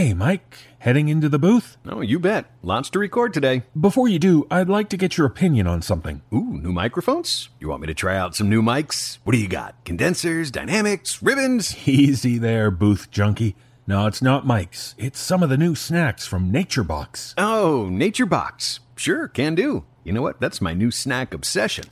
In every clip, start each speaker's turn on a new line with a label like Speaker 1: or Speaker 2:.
Speaker 1: Hey, Mike, heading into the booth?
Speaker 2: Oh, you bet. Lots to record today.
Speaker 1: Before you do, I'd like to get your opinion on something.
Speaker 2: Ooh, new microphones? You want me to try out some new mics? What do you got? Condensers, dynamics, ribbons?
Speaker 1: Easy there, booth junkie. No, it's not Mike's. It's some of the new snacks from Nature Box.
Speaker 2: Oh, Nature Box. Sure, can do. You know what? That's my new snack obsession.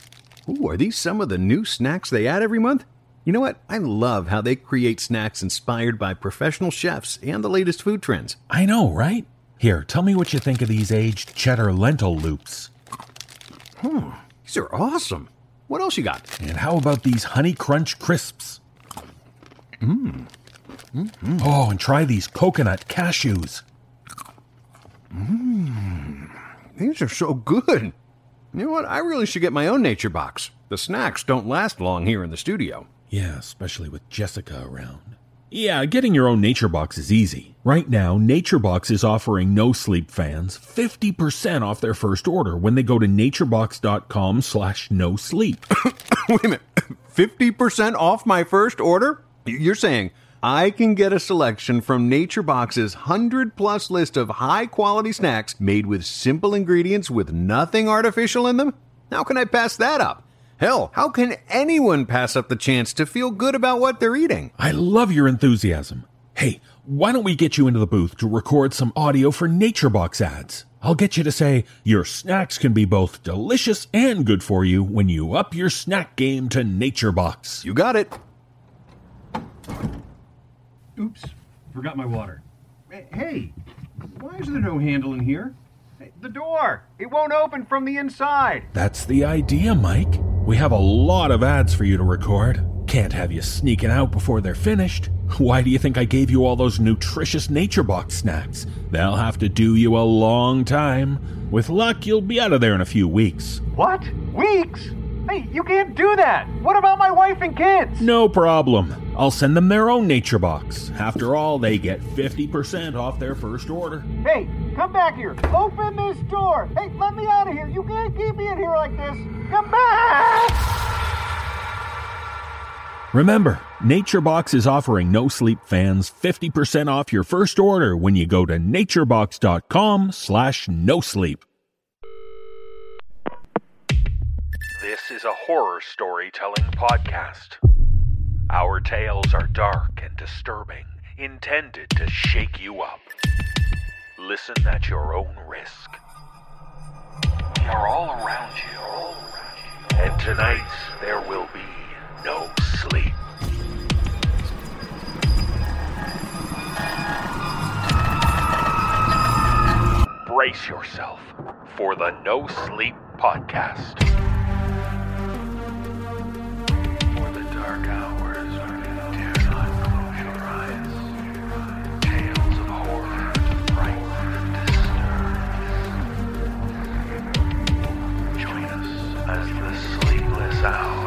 Speaker 2: Ooh, are these some of the new snacks they add every month? You know what? I love how they create snacks inspired by professional chefs and the latest food trends.
Speaker 1: I know, right? Here, tell me what you think of these aged cheddar lentil loops.
Speaker 2: Hmm, these are awesome. What else you got?
Speaker 1: And how about these honey crunch crisps?
Speaker 2: Mmm.
Speaker 1: Mm-hmm. Oh, and try these coconut cashews.
Speaker 2: Mmm. These are so good. You know what? I really should get my own nature box. The snacks don't last long here in the studio.
Speaker 1: Yeah, especially with Jessica around. Yeah, getting your own Nature Box is easy. Right now, Nature Box is offering no sleep fans 50% off their first order when they go to naturebox.com slash no sleep.
Speaker 2: Wait a minute. 50% off my first order? You're saying I can get a selection from Nature Box's 100 plus list of high quality snacks made with simple ingredients with nothing artificial in them? How can I pass that up? Hell, how can anyone pass up the chance to feel good about what they're eating?
Speaker 1: I love your enthusiasm. Hey, why don't we get you into the booth to record some audio for NatureBox ads? I'll get you to say your snacks can be both delicious and good for you when you up your snack game to NatureBox.
Speaker 2: You got it.
Speaker 3: Oops, forgot my water. Hey, why is there no handle in here? The door! It won't open from the inside!
Speaker 1: That's the idea, Mike. We have a lot of ads for you to record. Can't have you sneaking out before they're finished. Why do you think I gave you all those nutritious Nature Box snacks? They'll have to do you a long time. With luck, you'll be out of there in a few weeks.
Speaker 3: What? Weeks? Hey, you can't do that! What about my wife and kids?
Speaker 1: No problem. I'll send them their own Nature Box. After all, they get 50% off their first order.
Speaker 3: Hey, come back here! Open this door! Hey, let me out of here! You can't keep me in here like this! Come back!
Speaker 1: Remember, NatureBox is offering no sleep fans 50% off your first order when you go to naturebox.com slash no sleep.
Speaker 4: This is a horror storytelling podcast. Our tales are dark and disturbing, intended to shake you up. Listen at your own risk. We are all around you. And tonight there will be no sleep. Brace yourself for the No Sleep Podcast. Sleepless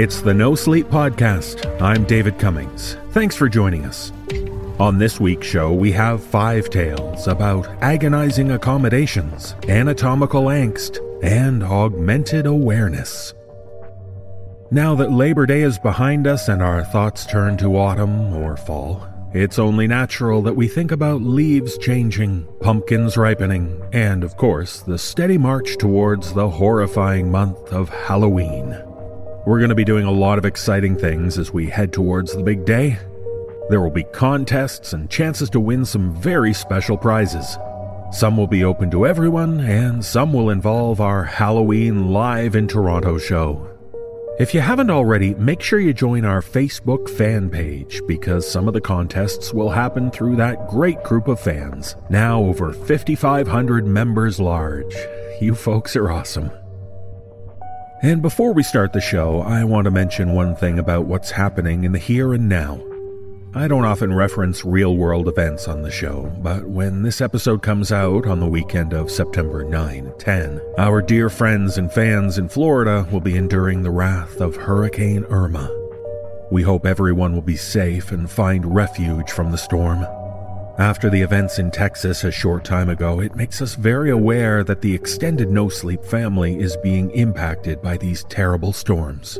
Speaker 1: It's the No Sleep Podcast. I'm David Cummings. Thanks for joining us. On this week's show, we have five tales about agonizing accommodations, anatomical angst, and augmented awareness. Now that Labor Day is behind us and our thoughts turn to autumn or fall, it's only natural that we think about leaves changing, pumpkins ripening, and, of course, the steady march towards the horrifying month of Halloween. We're going to be doing a lot of exciting things as we head towards the big day. There will be contests and chances to win some very special prizes. Some will be open to everyone, and some will involve our Halloween Live in Toronto show. If you haven't already, make sure you join our Facebook fan page because some of the contests will happen through that great group of fans. Now over 5,500 members large. You folks are awesome. And before we start the show, I want to mention one thing about what's happening in the here and now. I don't often reference real world events on the show, but when this episode comes out on the weekend of September 9 10, our dear friends and fans in Florida will be enduring the wrath of Hurricane Irma. We hope everyone will be safe and find refuge from the storm. After the events in Texas a short time ago, it makes us very aware that the extended no sleep family is being impacted by these terrible storms.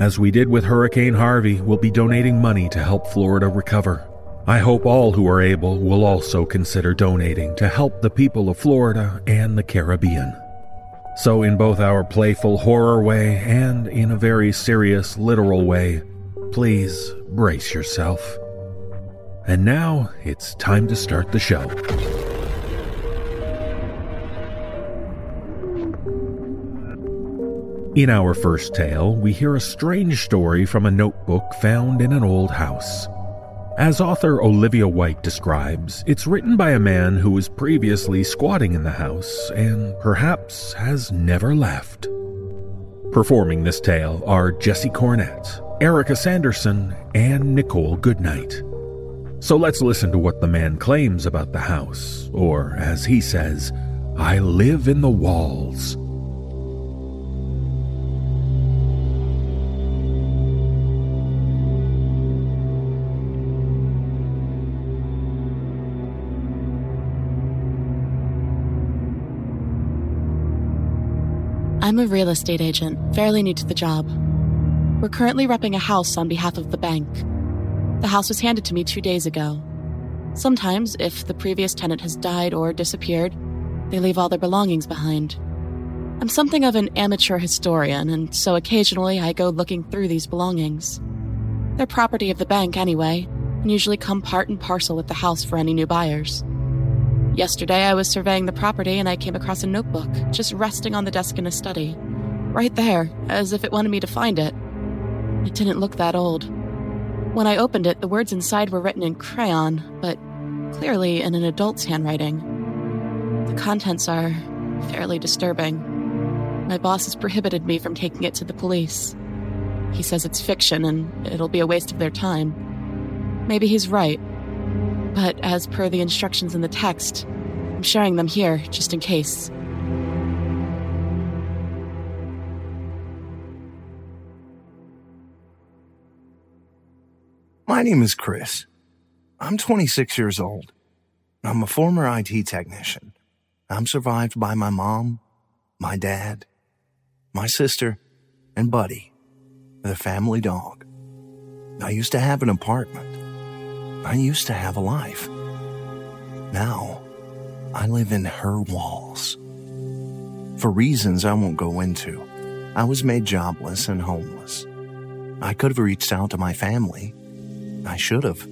Speaker 1: As we did with Hurricane Harvey, we'll be donating money to help Florida recover. I hope all who are able will also consider donating to help the people of Florida and the Caribbean. So, in both our playful horror way and in a very serious literal way, please brace yourself. And now it's time to start the show. In our first tale, we hear a strange story from a notebook found in an old house. As author Olivia White describes, it's written by a man who was previously squatting in the house and perhaps has never left. Performing this tale are Jesse Cornett, Erika Sanderson, and Nichole Goodnight. So let's listen to what the man claims about the house, or as he says, I live in the walls.
Speaker 5: I'm a real estate agent, fairly new to the job. We're currently repping a house on behalf of the bank. The house was handed to me two days ago. Sometimes, if the previous tenant has died or disappeared, they leave all their belongings behind. I'm something of an amateur historian, and so occasionally I go looking through these belongings. They're property of the bank anyway, and usually come part and parcel with the house for any new buyers. Yesterday, I was surveying the property and I came across a notebook just resting on the desk in a study. Right there, as if it wanted me to find it. It didn't look that old. When I opened it, the words inside were written in crayon, but clearly in an adult's handwriting. The contents are fairly disturbing. My boss has prohibited me from taking it to the police. He says it's fiction and it'll be a waste of their time. Maybe he's right. But as per the instructions in the text, I'm sharing them here just in case.
Speaker 6: My name is Chris. I'm 26 years old. I'm a former IT technician. I'm survived by my mom, my dad, my sister, and Buddy, the family dog. I used to have an apartment. I used to have a life. Now, I live in her walls. For reasons I won't go into, I was made jobless and homeless. I could have reached out to my family. I should have.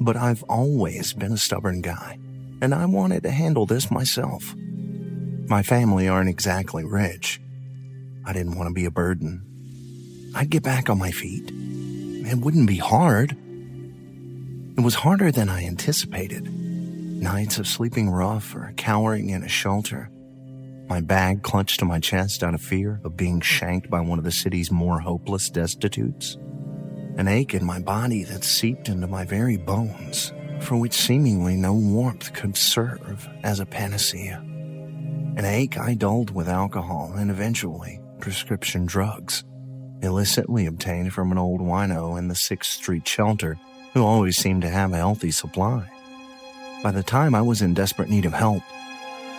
Speaker 6: But I've always been a stubborn guy, and I wanted to handle this myself. My family aren't exactly rich. I didn't want to be a burden. I'd get back on my feet. It wouldn't be hard. It was harder than I anticipated. Nights of sleeping rough or cowering in a shelter. My bag clutched to my chest out of fear of being shanked by one of the city's more hopeless destitutes. An ache in my body that seeped into my very bones, for which seemingly no warmth could serve as a panacea. An ache I dulled with alcohol and eventually prescription drugs, illicitly obtained from an old wino in the 6th Street shelter who always seemed to have a healthy supply. By the time I was in desperate need of help,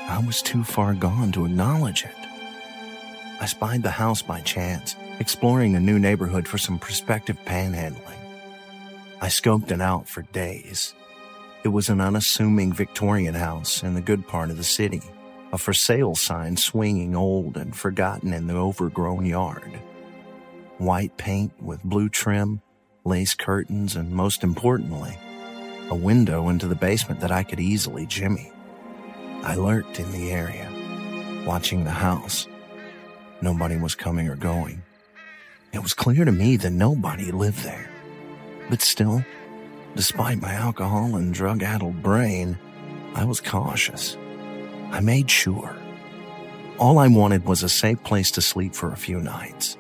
Speaker 6: I was too far gone to acknowledge it. I spied the house by chance, exploring a new neighborhood for some prospective panhandling. I scoped it out for days. It was an unassuming Victorian house in the good part of the city, a for sale sign swinging old and forgotten in the overgrown yard. White paint with blue trim lace curtains, and most importantly, a window into the basement that I could easily jimmy. I lurked in the area, watching the house. Nobody was coming or going. It was clear to me that nobody lived there. But still, despite my alcohol and drug addled brain, I was cautious. I made sure. All I wanted was a safe place to sleep for a few nights.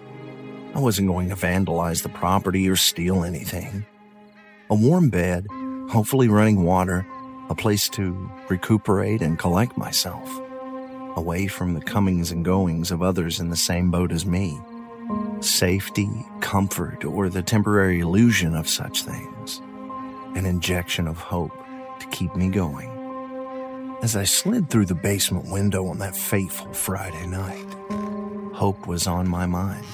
Speaker 6: I wasn't going to vandalize the property or steal anything. a warm bed, hopefully running water, a place to recuperate and collect myself, away from the comings and goings of others in the same boat as me. Safety, comfort, or the temporary illusion of such things. An injection of hope to keep me going. As I slid through the basement window on that fateful Friday night, hope was on my mind.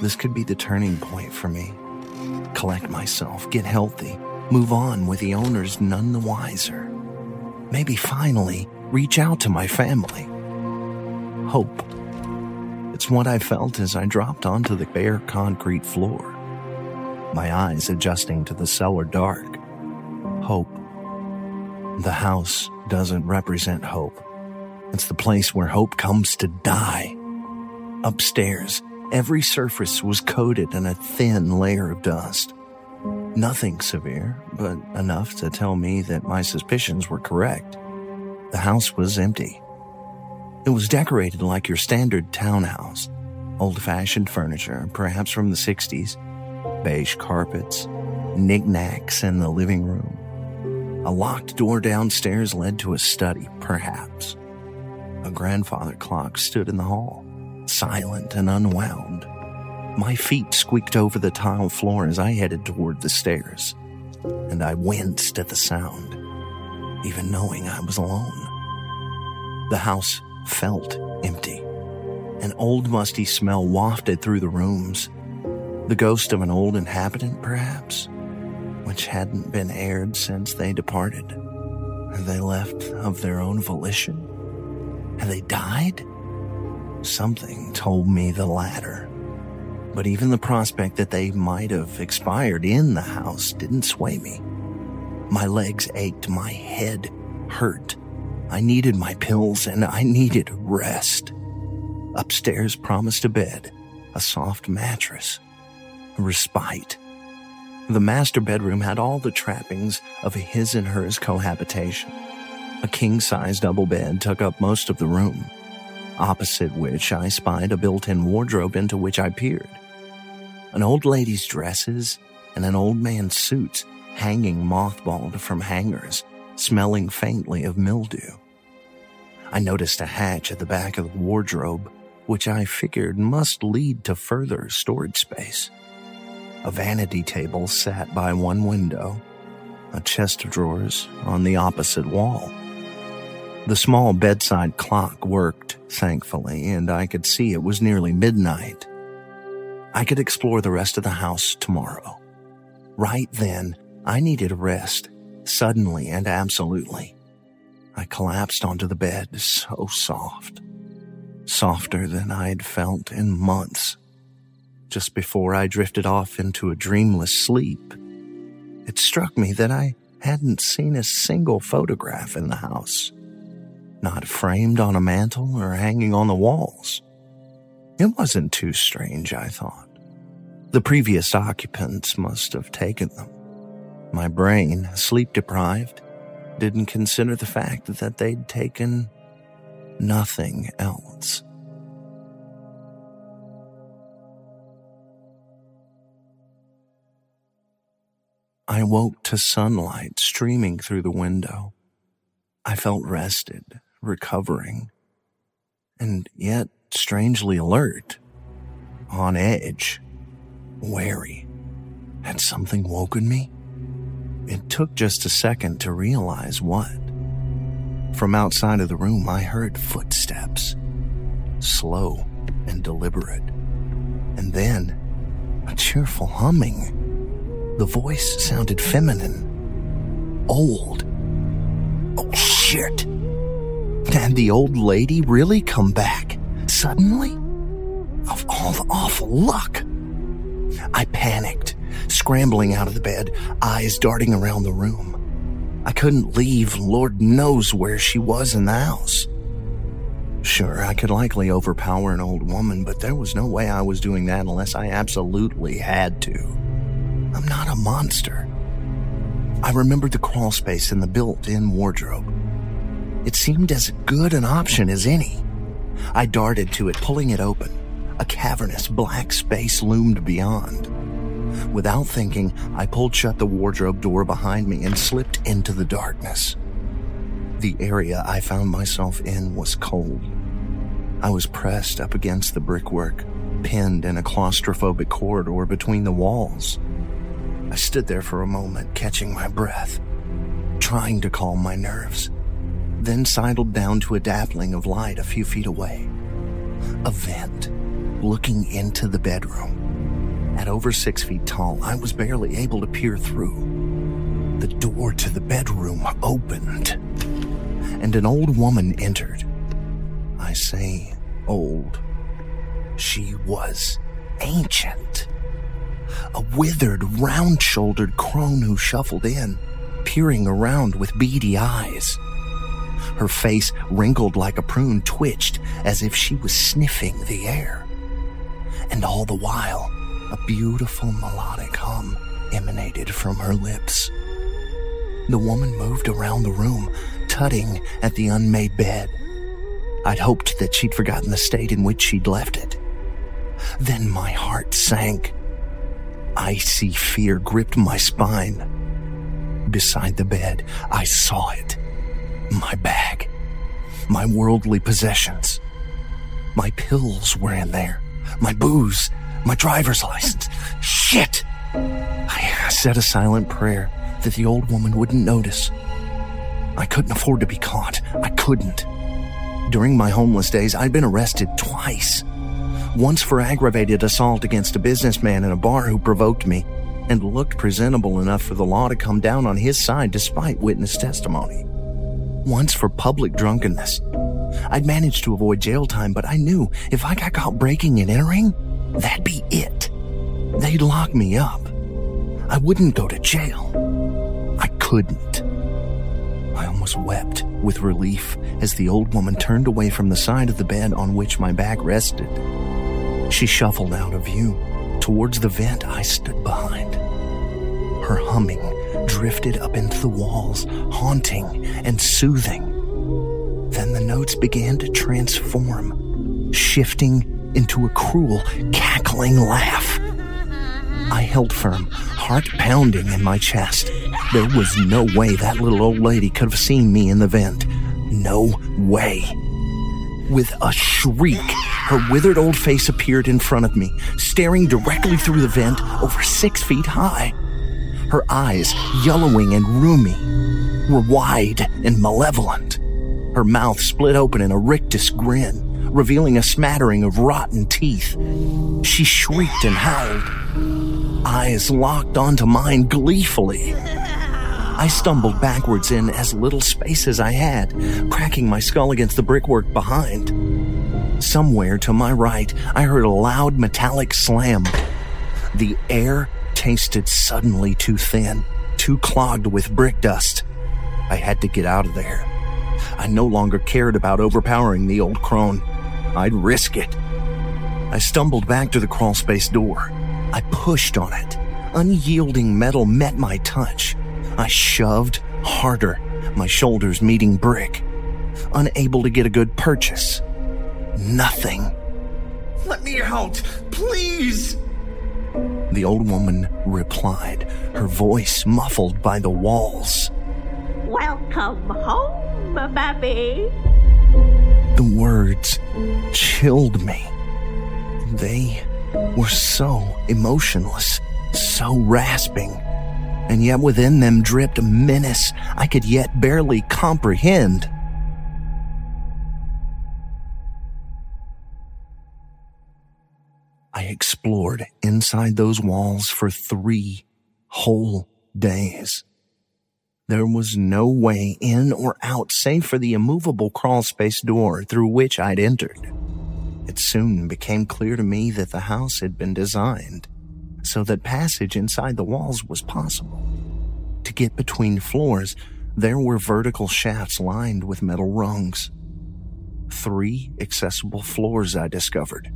Speaker 6: This could be the turning point for me. Collect myself, get healthy, move on with the owners none the wiser. Maybe finally reach out to my family. Hope. It's what I felt as I dropped onto the bare concrete floor, my eyes adjusting to the cellar dark. Hope. The house doesn't represent hope. It's the place where hope comes to die. Upstairs, every surface was coated in a thin layer of dust. Nothing severe, but enough to tell me that my suspicions were correct. The house was empty. It was decorated like your standard townhouse. Old fashioned furniture, perhaps from the 60s, beige carpets, knickknacks in the living room. A locked door downstairs led to a study, perhaps. A grandfather clock stood in the hall, silent and unwound. My feet squeaked over the tile floor as I headed toward the stairs, and I winced at the sound, even knowing I was alone. The house felt empty. An old musty smell wafted through the rooms. The ghost of an old inhabitant, perhaps? which hadn't been aired since they departed. Had they left of their own volition? Had they died? Something told me the latter. But even the prospect that they might have expired in the house didn't sway me. My legs ached, my head hurt. I needed my pills and I needed rest. Upstairs promised a bed, a soft mattress, a respite the master bedroom had all the trappings of his and hers cohabitation. A king size double bed took up most of the room, opposite which I spied a built in wardrobe into which I peered. An old lady's dresses and an old man's suits hanging mothballed from hangers, smelling faintly of mildew. I noticed a hatch at the back of the wardrobe, which I figured must lead to further storage space. A vanity table sat by one window, a chest of drawers on the opposite wall. The small bedside clock worked, thankfully, and I could see it was nearly midnight. I could explore the rest of the house tomorrow. Right then, I needed rest, suddenly and absolutely. I collapsed onto the bed, so soft. Softer than I'd felt in months just before I drifted off into a dreamless sleep. It struck me that I hadn't seen a single photograph in the house, not framed on a mantel or hanging on the walls. It wasn't too strange, I thought. The previous occupants must have taken them. My brain, sleep deprived, didn't consider the fact that they'd taken nothing else. I woke to sunlight streaming through the window. I felt rested, recovering, and yet strangely alert, on edge, wary. Had something woken me? It took just a second to realize what. From outside of the room, I heard footsteps, slow and deliberate, and then a cheerful humming. The voice sounded feminine. Old. Oh, shit. Had the old lady really come back? Suddenly? Of all the awful luck. I panicked, scrambling out of the bed, eyes darting around the room. I couldn't leave, Lord knows where she was in the house. Sure, I could likely overpower an old woman, but there was no way I was doing that unless I absolutely had to. I'm not a monster. I remembered the crawl space in the built in wardrobe. It seemed as good an option as any. I darted to it, pulling it open. A cavernous black space loomed beyond. Without thinking, I pulled shut the wardrobe door behind me and slipped into the darkness. The area I found myself in was cold. I was pressed up against the brickwork, pinned in a claustrophobic corridor between the walls. I stood there for a moment, catching my breath, trying to calm my nerves, then sidled down to a dappling of light a few feet away. A vent looking into the bedroom. At over six feet tall, I was barely able to peer through. The door to the bedroom opened, and an old woman entered. I say old. She was ancient. A withered, round shouldered crone who shuffled in, peering around with beady eyes. Her face, wrinkled like a prune, twitched as if she was sniffing the air. And all the while, a beautiful melodic hum emanated from her lips. The woman moved around the room, tutting at the unmade bed. I'd hoped that she'd forgotten the state in which she'd left it. Then my heart sank. Icy fear gripped my spine. Beside the bed, I saw it. My bag. My worldly possessions. My pills were in there. My booze. My driver's license. Shit! I said a silent prayer that the old woman wouldn't notice. I couldn't afford to be caught. I couldn't. During my homeless days, I'd been arrested twice. Once for aggravated assault against a businessman in a bar who provoked me and looked presentable enough for the law to come down on his side despite witness testimony. Once for public drunkenness. I'd managed to avoid jail time, but I knew if I got caught breaking and entering, that'd be it. They'd lock me up. I wouldn't go to jail. I couldn't. I almost wept with relief as the old woman turned away from the side of the bed on which my back rested. She shuffled out of view towards the vent I stood behind. Her humming drifted up into the walls, haunting and soothing. Then the notes began to transform, shifting into a cruel, cackling laugh. I held firm, heart pounding in my chest. There was no way that little old lady could have seen me in the vent. No way. With a shriek, her withered old face appeared in front of me, staring directly through the vent over six feet high. Her eyes, yellowing and rheumy, were wide and malevolent. Her mouth split open in a rictus grin, revealing a smattering of rotten teeth. She shrieked and howled, eyes locked onto mine gleefully. I stumbled backwards in as little space as I had, cracking my skull against the brickwork behind. Somewhere to my right, I heard a loud metallic slam. The air tasted suddenly too thin, too clogged with brick dust. I had to get out of there. I no longer cared about overpowering the old crone. I'd risk it. I stumbled back to the crawlspace door. I pushed on it. Unyielding metal met my touch. I shoved harder, my shoulders meeting brick, unable to get a good purchase. Nothing.
Speaker 7: Let me out, please!
Speaker 6: The old woman replied, her voice muffled by the walls.
Speaker 8: Welcome home, Babby.
Speaker 6: The words chilled me. They were so emotionless, so rasping and yet within them dripped a menace I could yet barely comprehend. I explored inside those walls for three whole days. There was no way in or out save for the immovable crawlspace door through which I'd entered. It soon became clear to me that the house had been designed so that passage inside the walls was possible. To get between floors, there were vertical shafts lined with metal rungs. Three accessible floors I discovered.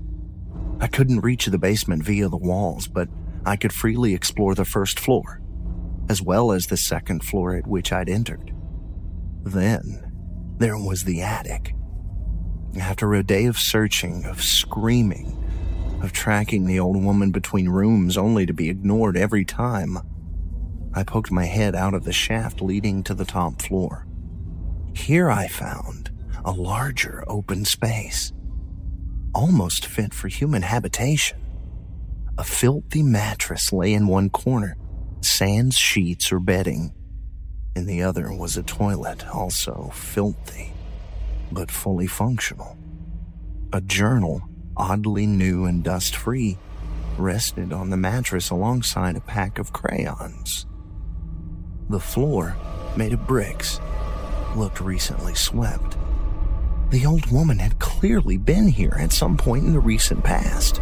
Speaker 6: I couldn't reach the basement via the walls, but I could freely explore the first floor, as well as the second floor at which I'd entered. Then there was the attic. After a day of searching, of screaming, of tracking the old woman between rooms only to be ignored every time. I poked my head out of the shaft leading to the top floor. Here I found a larger open space, almost fit for human habitation. A filthy mattress lay in one corner, sans sheets or bedding. In the other was a toilet, also filthy, but fully functional. A journal, oddly new and dust free, rested on the mattress alongside a pack of crayons. The floor, made of bricks, looked recently swept. The old woman had clearly been here at some point in the recent past.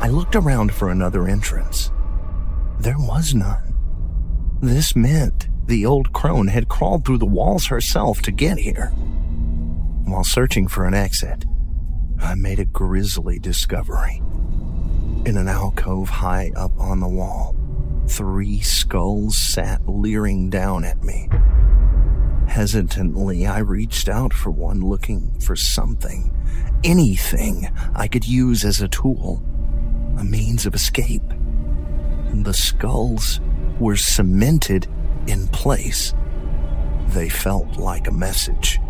Speaker 6: I looked around for another entrance. There was none. This meant the old crone had crawled through the walls herself to get here. While searching for an exit, I made a grisly discovery. In an alcove high up on the wall, three skulls sat leering down at me. Hesitantly, I reached out for one, looking for something, anything I could use as a tool, a means of escape. The skulls were cemented in place. They felt like a message.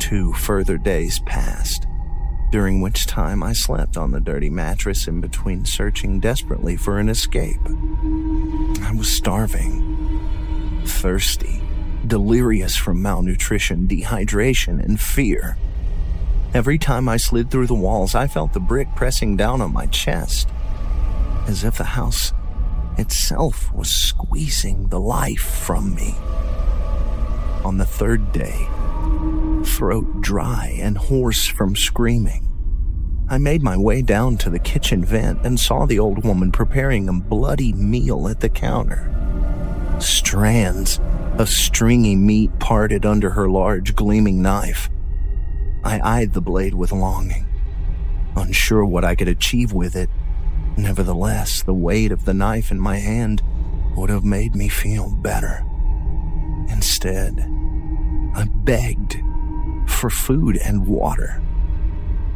Speaker 6: Two further days passed, during which time I slept on the dirty mattress in between searching desperately for an escape. I was starving, thirsty, delirious from malnutrition, dehydration, and fear. Every time I slid through the walls, I felt the brick pressing down on my chest, as if the house itself was squeezing the life from me. On the third day, throat dry and hoarse from screaming, I made my way down to the kitchen vent and saw the old woman preparing a bloody meal at the counter. Strands of stringy meat parted under her large gleaming knife. I eyed the blade with longing, unsure what I could achieve with it. Nevertheless, the weight of the knife in my hand would have made me feel better. Instead, I begged for food and water.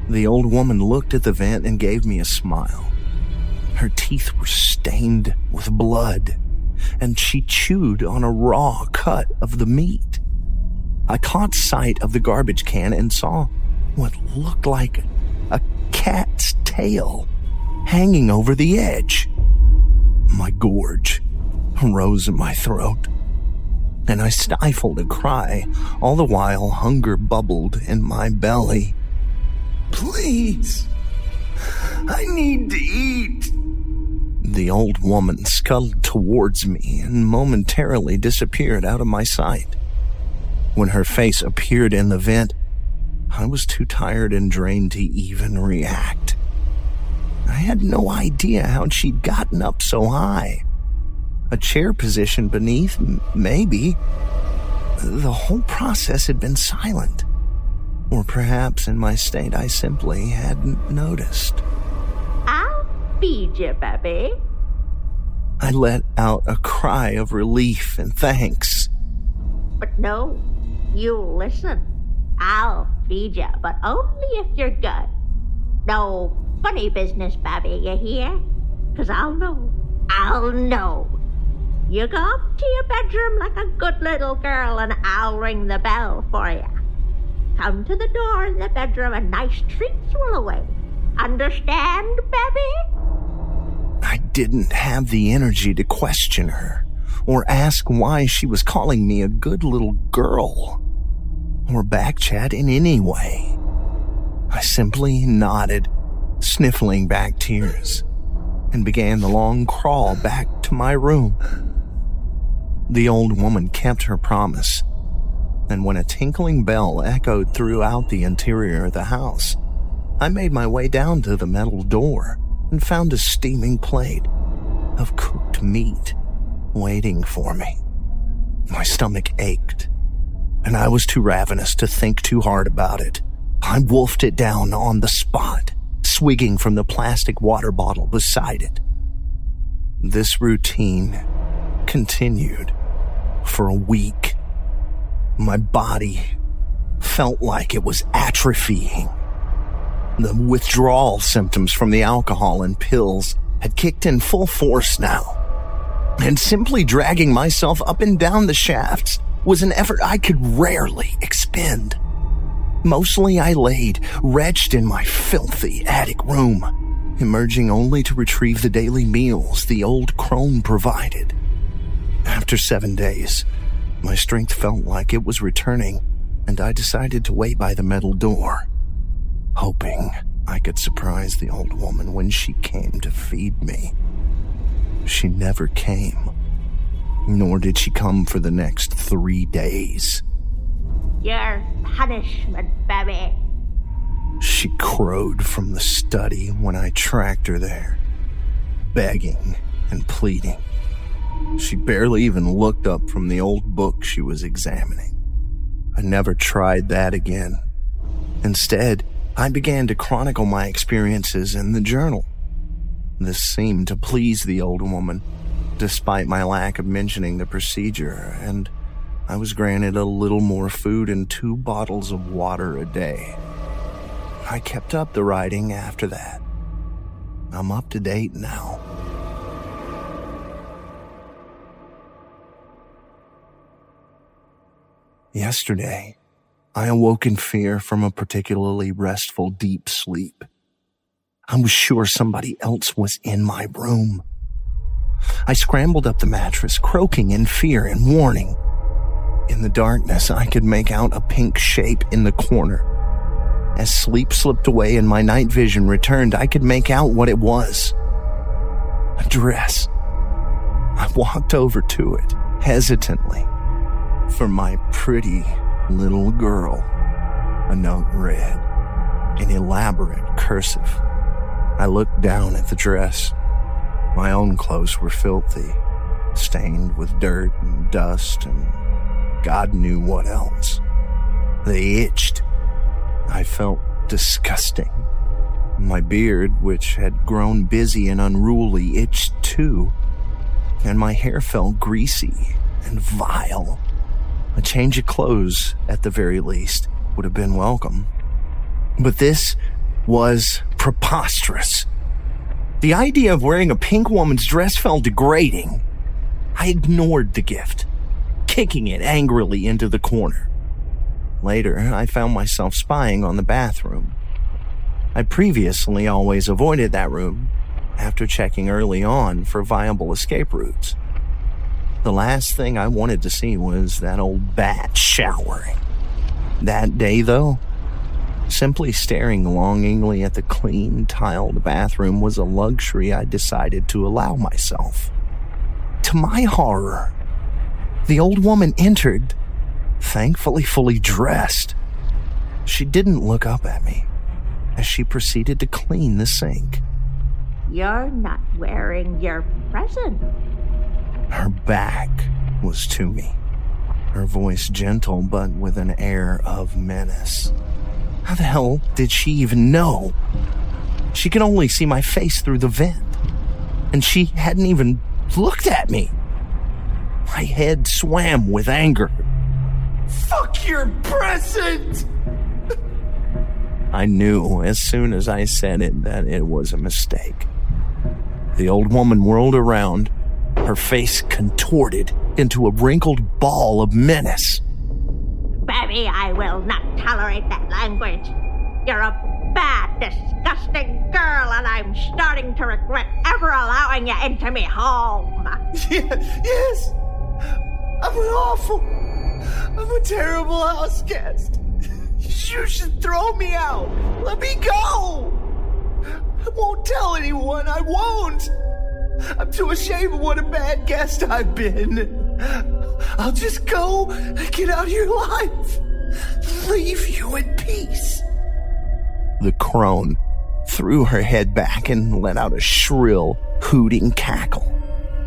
Speaker 6: The old woman looked at the vent and gave me a smile. Her teeth were stained with blood, and she chewed on a raw cut of the meat. I caught sight of the garbage can and saw what looked like a cat's tail hanging over the edge. My gorge rose in my throat, and I stifled a cry, all the while hunger bubbled in my belly.
Speaker 7: Please, I need to eat.
Speaker 6: The old woman scuttled towards me and momentarily disappeared out of my sight. When her face appeared in the vent, I was too tired and drained to even react. I had no idea how she'd gotten up so high. A chair position beneath, maybe. The whole process had been silent. Or perhaps in my state I simply hadn't noticed.
Speaker 8: I'll feed you, baby.
Speaker 6: I let out a cry of relief and thanks.
Speaker 8: But no, you listen. I'll feed you, but only if you're good. No funny business, Babby, you hear? Cause I'll know. I'll know. You go up to your bedroom like a good little girl and I'll ring the bell for you. Come to the door in the bedroom and nice treats will await. Understand, Babby?
Speaker 6: I didn't have the energy to question her or ask why she was calling me a good little girl or backchat in any way. I simply nodded sniffling back tears, and began the long crawl back to my room. The old woman kept her promise, and when a tinkling bell echoed throughout the interior of the house, I made my way down to the metal door and found a steaming plate of cooked meat waiting for me. My stomach ached, and I was too ravenous to think too hard about it. I wolfed it down on the spot swigging from the plastic water bottle beside it. This routine continued for a week. My body felt like it was atrophying. The withdrawal symptoms from the alcohol and pills had kicked in full force now. And simply dragging myself up and down the shafts was an effort I could rarely expend. Mostly I laid, wretched in my filthy attic room, emerging only to retrieve the daily meals the old crone provided. After seven days, my strength felt like it was returning, and I decided to wait by the metal door, hoping I could surprise the old woman when she came to feed me. She never came, nor did she come for the next three days.
Speaker 8: Your punishment, baby.
Speaker 6: She crowed from the study when I tracked her there, begging and pleading. She barely even looked up from the old book she was examining. I never tried that again. Instead, I began to chronicle my experiences in the journal. This seemed to please the old woman, despite my lack of mentioning the procedure, and I was granted a little more food and two bottles of water a day. I kept up the writing after that. I'm up to date now. Yesterday, I awoke in fear from a particularly restful deep sleep. I was sure somebody else was in my room. I scrambled up the mattress, croaking in fear and warning. In the darkness, I could make out a pink shape in the corner. As sleep slipped away and my night vision returned, I could make out what it was. A dress. I walked over to it, hesitantly. For my pretty little girl. A note read, in elaborate cursive. I looked down at the dress. My own clothes were filthy, stained with dirt and dust and God knew what else. They itched. I felt disgusting. My beard, which had grown busy and unruly, itched too. And my hair felt greasy and vile. A change of clothes, at the very least, would have been welcome. But this was preposterous. The idea of wearing a pink woman's dress felt degrading. I ignored the gift, kicking it angrily into the corner. Later, I found myself spying on the bathroom. I previously always avoided that room after checking early on for viable escape routes. The last thing I wanted to see was that old bat showering. That day, though, simply staring longingly at the clean, tiled bathroom was a luxury I decided to allow myself. To my horror, the old woman entered, thankfully fully dressed. She didn't look up at me as she proceeded to clean the sink.
Speaker 8: You're not wearing your present.
Speaker 6: Her back was to me, her voice gentle but with an air of menace. How the hell did she even know? She could only see my face through the vent, and she hadn't even looked at me. My head swam with anger.
Speaker 7: Fuck your present!
Speaker 6: I knew as soon as I said it that it was a mistake. The old woman whirled around, her face contorted into a wrinkled ball of menace.
Speaker 8: Baby, I will not tolerate that language. You're a bad, disgusting girl, and I'm starting to regret ever allowing you into me home.
Speaker 7: Yeah, yes! I'm an awful. I'm a terrible house guest. You should throw me out. Let me go. I won't tell anyone. I won't. I'm too ashamed of what a bad guest I've been. I'll just go and get out of your life. Leave you in peace.
Speaker 6: The crone threw her head back and let out a shrill, hooting cackle.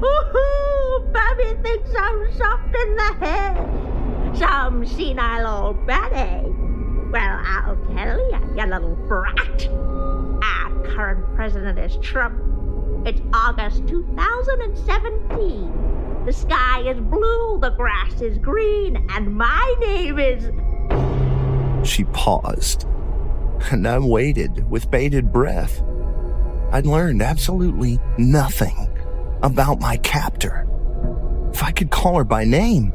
Speaker 8: Woohoo! Bobby thinks I'm soft in the head. Some senile old Betty. Well, I'll tell you, you little brat. Our current president is Trump. It's August 2017. The sky is blue, the grass is green, and my name is
Speaker 6: She paused, and I waited with bated breath. I'd learned absolutely nothing about my captor. If I could call her by name,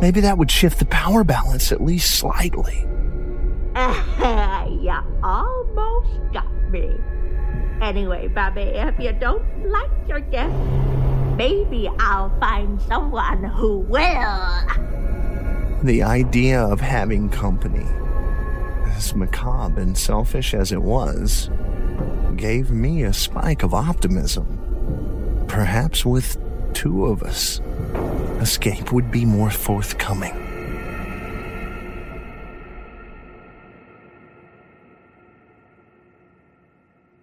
Speaker 6: maybe that would shift the power balance at least slightly.
Speaker 8: you almost got me. Anyway, Bobby, if you don't like your gift, maybe I'll find someone who will.
Speaker 6: The idea of having company, as macabre and selfish as it was, gave me a spike of optimism. Perhaps with two of us, escape would be more forthcoming.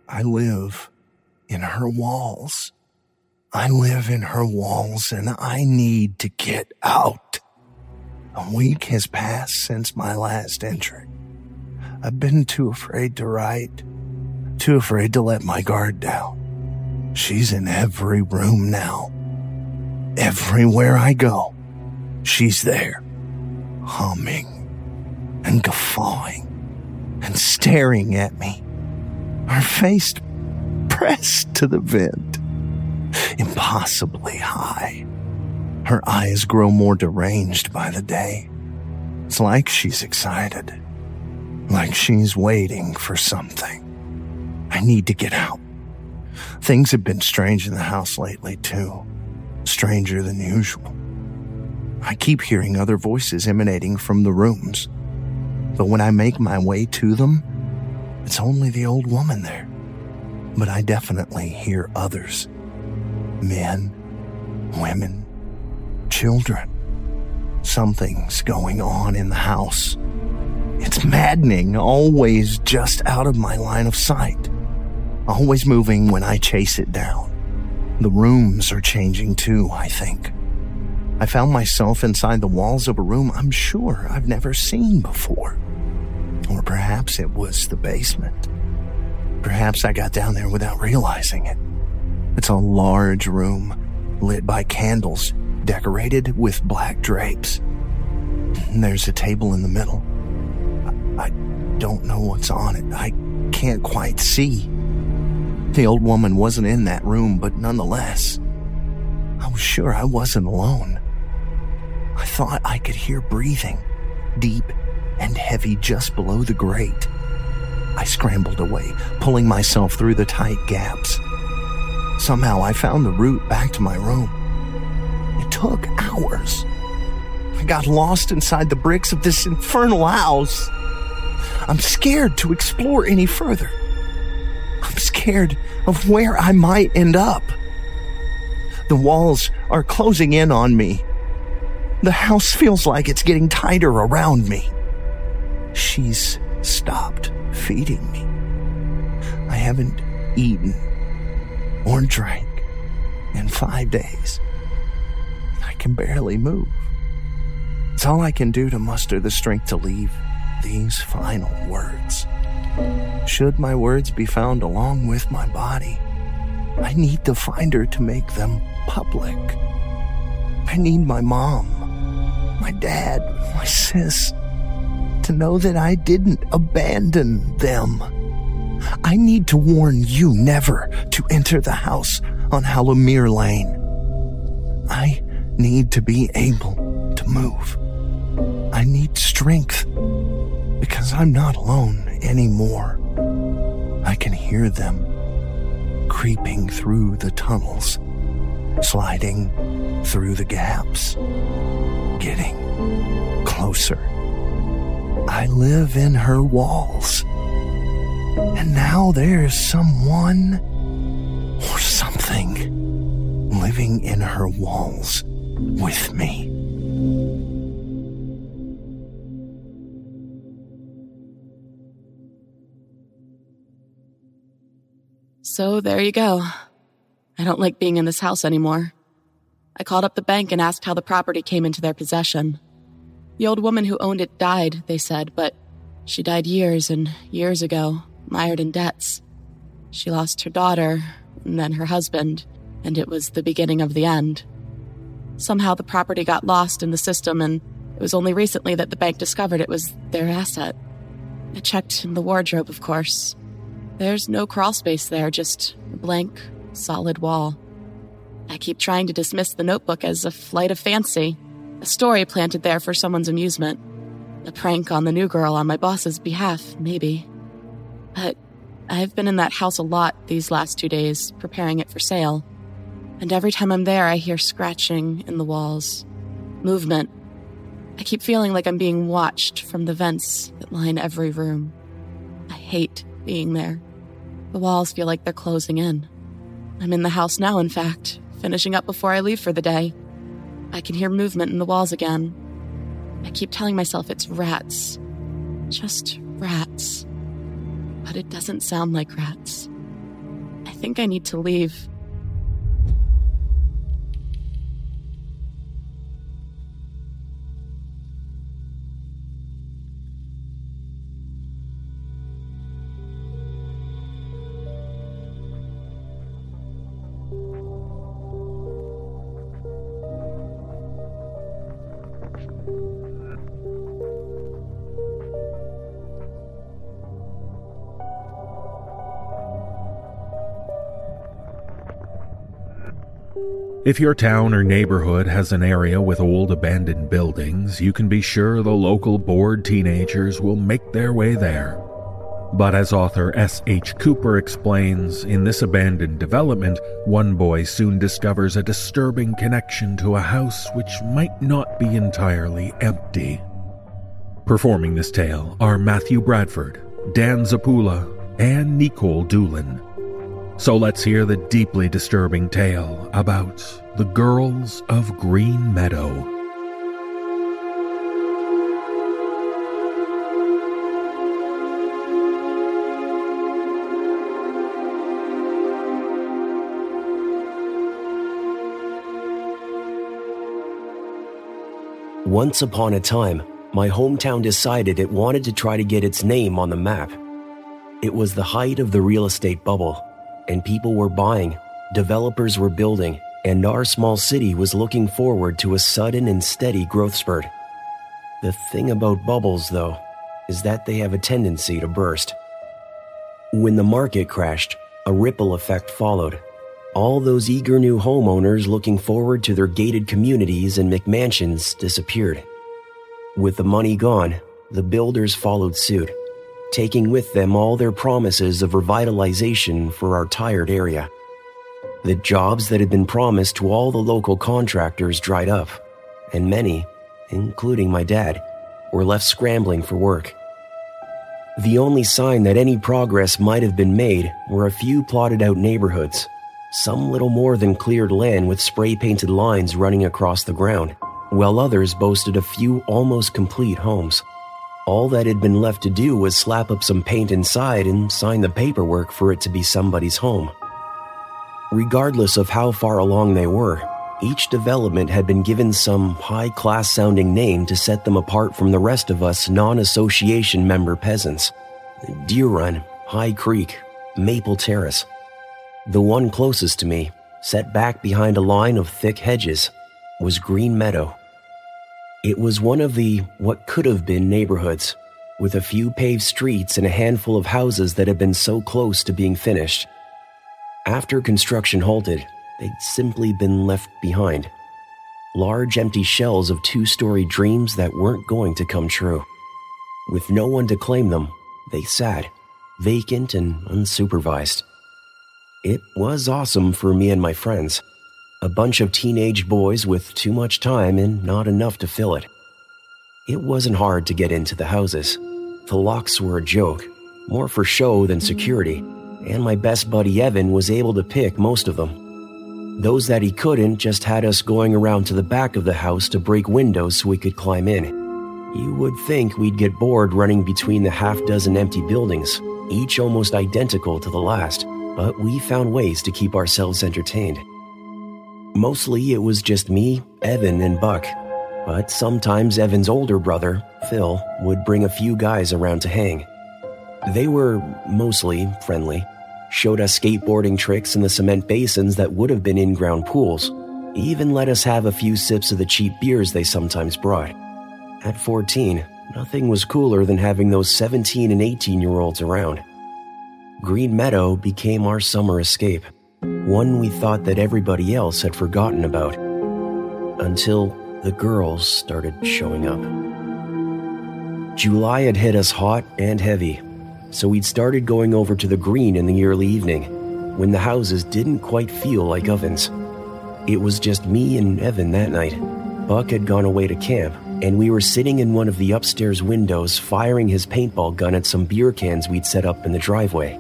Speaker 6: I live in her walls. I live in her walls and I need to get out. A week has passed since my last entry. I've been too afraid to write, too afraid to let my guard down. She's in every room now. Everywhere I go, she's there, humming and guffawing and staring at me, her face pressed to the vent, impossibly high. Her eyes grow more deranged by the day. It's like she's excited, like she's waiting for something. I need to get out. Things have been strange in the house lately, too. Stranger than usual. I keep hearing other voices emanating from the rooms. But when I make my way to them, it's only the old woman there. But I definitely hear others men, women, children. Something's going on in the house. It's maddening, always just out of my line of sight. Always moving when I chase it down. The rooms are changing too, I think. I found myself inside the walls of a room I'm sure I've never seen before. Or perhaps it was the basement. Perhaps I got down there without realizing it. It's a large room, lit by candles, decorated with black drapes. There's a table in the middle. I, I don't know what's on it. I can't quite see. The old woman wasn't in that room, but nonetheless, I was sure I wasn't alone. I thought I could hear breathing, deep and heavy just below the grate. I scrambled away, pulling myself through the tight gaps. Somehow I found the route back to my room. It took hours. I got lost inside the bricks of this infernal house. I'm scared to explore any further. I'm scared of where I might end up. The walls are closing in on me. The house feels like it's getting tighter around me. She's stopped feeding me. I haven't eaten or drank in five days. I can barely move. It's all I can do to muster the strength to leave these final words. Should my words be found along with my body, I need to find her to make them public. I need my mom, my dad, my sis to know that I didn't abandon them. I need to warn you never to enter the house on Halomir Lane. I need to be able to move. I need strength because I'm not alone anymore. I can hear them creeping through the tunnels, sliding through the gaps, getting closer. I live in her walls. And now there's someone or something living in her walls with me.
Speaker 5: So there you go. I don't like being in this house anymore. I called up the bank and asked how the property came into their possession. The old woman who owned it died, they said, but she died years and years ago, mired in debts. She lost her daughter, and then her husband, and it was the beginning of the end. Somehow the property got lost in the system, and it was only recently that the bank discovered it was their asset. I checked in the wardrobe, of course. There's no crawl space there, just a blank, solid wall. I keep trying to dismiss the notebook as a flight of fancy, a story planted there for someone's amusement, a prank on the new girl on my boss's behalf, maybe. But I've been in that house a lot these last two days, preparing it for sale. And every time I'm there, I hear scratching in the walls, movement. I keep feeling like I'm being watched from the vents that line every room. I hate being there. The walls feel like they're closing in. I'm in the house now, in fact, finishing up before I leave for the day. I can hear movement in the walls again. I keep telling myself it's rats. Just rats. But it doesn't sound like rats. I think I need to leave.
Speaker 1: If your town or neighborhood has an area with old abandoned buildings, you can be sure the local bored teenagers will make their way there. But as author S.H. Cooper explains, in this abandoned development, one boy soon discovers a disturbing connection to a house which might not be entirely empty. Performing this tale are Matthew Bradford, Dan Zappulla, and Nikolle Doolin. So let's hear the deeply disturbing tale about the girls of Green Meadow.
Speaker 9: Once upon a time, my hometown decided it wanted to try to get its name on the map. It was the height of the real estate bubble and people were buying, developers were building, and our small city was looking forward to a sudden and steady growth spurt. The thing about bubbles, though, is that they have a tendency to burst. When the market crashed, a ripple effect followed. All those eager new homeowners looking forward to their gated communities and McMansions disappeared. With the money gone, the builders followed suit taking with them all their promises of revitalization for our tired area. The jobs that had been promised to all the local contractors dried up, and many, including my dad, were left scrambling for work. The only sign that any progress might have been made were a few plotted out neighborhoods, some little more than cleared land with spray painted lines running across the ground, while others boasted a few almost complete homes. All that had been left to do was slap up some paint inside and sign the paperwork for it to be somebody's home. Regardless of how far along they were, each development had been given some high class sounding name to set them apart from the rest of us non association member peasants. Deer Run, High Creek, Maple Terrace. The one closest to me, set back behind a line of thick hedges, was Green Meadow. It was one of the what could have been neighborhoods, with a few paved streets and a handful of houses that had been so close to being finished. After construction halted, they'd simply been left behind. Large empty shells of two story dreams that weren't going to come true. With no one to claim them, they sat, vacant and unsupervised. It was awesome for me and my friends a bunch of teenage boys with too much time and not enough to fill it. It wasn't hard to get into the houses. The locks were a joke, more for show than security, and my best buddy Evan was able to pick most of them. Those that he couldn't just had us going around to the back of the house to break windows so we could climb in. You would think we'd get bored running between the half dozen empty buildings, each almost identical to the last, but we found ways to keep ourselves entertained. Mostly it was just me, Evan, and Buck. But sometimes Evan's older brother, Phil, would bring a few guys around to hang. They were mostly friendly, showed us skateboarding tricks in the cement basins that would have been in ground pools, even let us have a few sips of the cheap beers they sometimes brought. At 14, Nothing was cooler than having those 17 and 18 year olds around. Green Meadow became our summer escape, one we thought that everybody else had forgotten about. Until the girls started showing up. July had hit us hot and heavy, so we'd started going over to the green in the early evening, when the houses didn't quite feel like ovens. It was just me and Evan that night. Buck had gone away to camp, and we were sitting in one of the upstairs windows firing his paintball gun at some beer cans we'd set up in the driveway.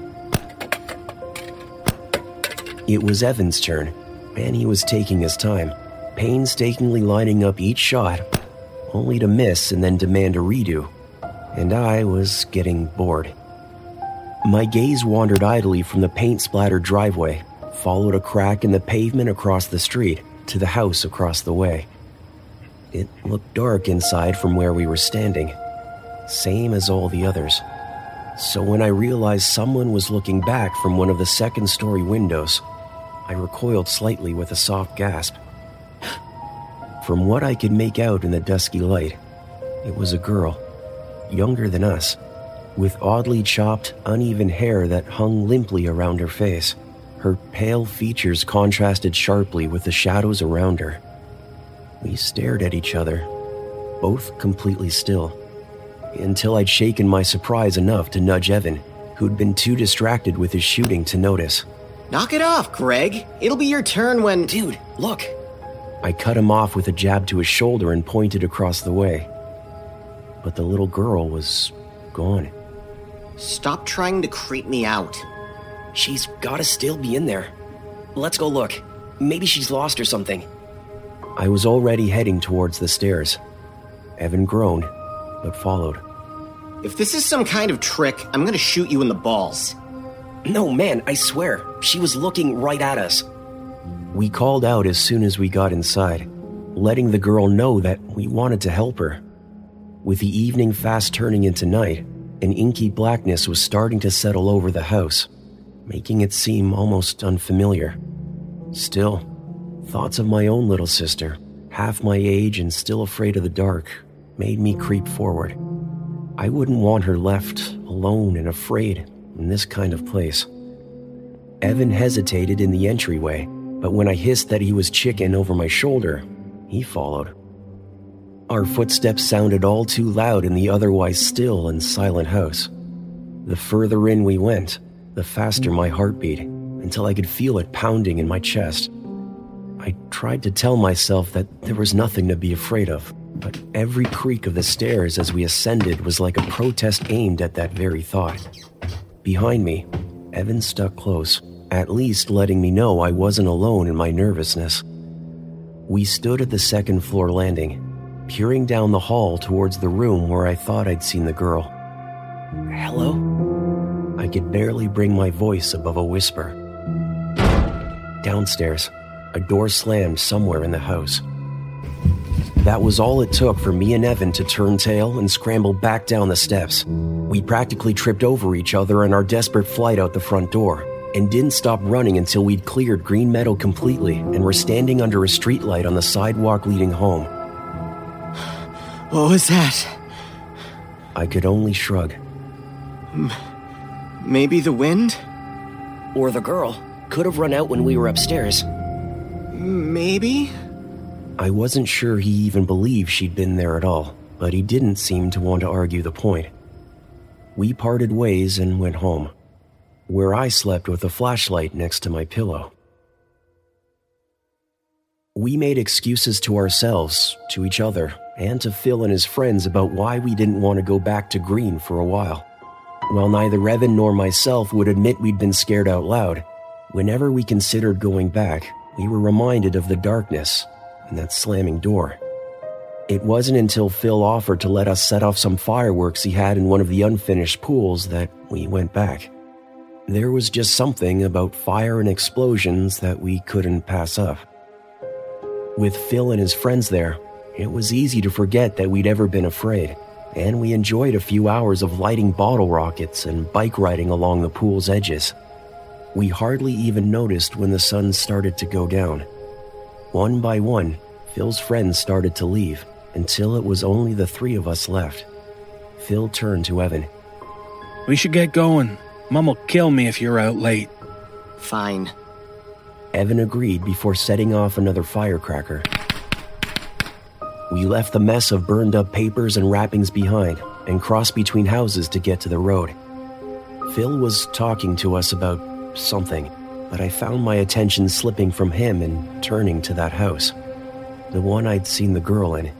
Speaker 9: It was Evan's turn, and he was taking his time, painstakingly lining up each shot, only to miss and then demand a redo. And I was getting bored. My gaze wandered idly from the paint splattered driveway, followed a crack in the pavement across the street to the house across the way. It looked dark inside from where we were standing, same as all the others. So when I realized someone was looking back from one of the second story windows, I recoiled slightly with a soft gasp. From what I could make out in the dusky light, it was a girl, younger than us, with oddly chopped, uneven hair that hung limply around her face. Her pale features contrasted sharply with the shadows around her. We stared at each other, both completely still, until I'd shaken my surprise enough to nudge Evan, who'd been too distracted with his shooting to notice.
Speaker 10: Knock it off, Greg. It'll be your turn when.
Speaker 9: Dude, look. I cut him off with a jab to his shoulder and pointed across the way. But the little girl was gone.
Speaker 10: Stop trying to creep me out.
Speaker 9: She's gotta still be in there. Let's go look. Maybe she's lost or something. I was already heading towards the stairs. Evan groaned, but followed.
Speaker 10: If this is some kind of trick, I'm gonna shoot you in the balls.
Speaker 9: No, man, I swear. She was looking right at us. We called out as soon as we got inside, letting the girl know that we wanted to help her. With the evening fast turning into night, an inky blackness was starting to settle over the house, making it seem almost unfamiliar. Still, thoughts of my own little sister, half my age and still afraid of the dark, made me creep forward. I wouldn't want her left alone and afraid in this kind of place. Evan hesitated in the entryway, but when I hissed that he was chicken over my shoulder, he followed. Our footsteps sounded all too loud in the otherwise still and silent house. The further in we went, the faster my heart beat, until I could feel it pounding in my chest. I tried to tell myself that there was nothing to be afraid of, but every creak of the stairs as we ascended was like a protest aimed at that very thought. Behind me, Evan stuck close, at least letting me know I wasn't alone in my nervousness. We stood at the second floor landing, peering down the hall towards the room where I thought I'd seen the girl. Hello? I could barely bring my voice above a whisper. Downstairs, a door slammed somewhere in the house. That was all it took for me and Evan to turn tail and scramble back down the steps. We practically tripped over each other in our desperate flight out the front door, and didn't stop running until we'd cleared Green Meadow completely and were standing under a streetlight on the sidewalk leading home.
Speaker 10: What was that?
Speaker 9: I could only shrug.
Speaker 10: Maybe the wind?
Speaker 9: Or the girl. Could have run out when we were upstairs.
Speaker 10: Maybe?
Speaker 9: I wasn't sure he even believed she'd been there at all, but he didn't seem to want to argue the point. We parted ways and went home, where I slept with a flashlight next to my pillow. We made excuses to ourselves, to each other, and to Phil and his friends about why we didn't want to go back to Green for a while. While neither Evan nor myself would admit we'd been scared out loud, whenever we considered going back, we were reminded of the darkness and that slamming door. It wasn't until Phil offered to let us set off some fireworks he had in one of the unfinished pools that we went back. There was just something about fire and explosions that we couldn't pass up. With Phil and his friends there, it was easy to forget that we'd ever been afraid, and we enjoyed a few hours of lighting bottle rockets and bike riding along the pool's edges. We hardly even noticed when the sun started to go down. One by one, Phil's friends started to leave until it was only the three of us left. Phil turned to Evan.
Speaker 11: We should get going. Mom will kill me if you're out late.
Speaker 10: Fine.
Speaker 9: Evan agreed before setting off another firecracker. We left the mess of burned up papers and wrappings behind and crossed between houses to get to the road. Phil was talking to us about something, but I found my attention slipping from him and turning to that house, the one I'd seen the girl in.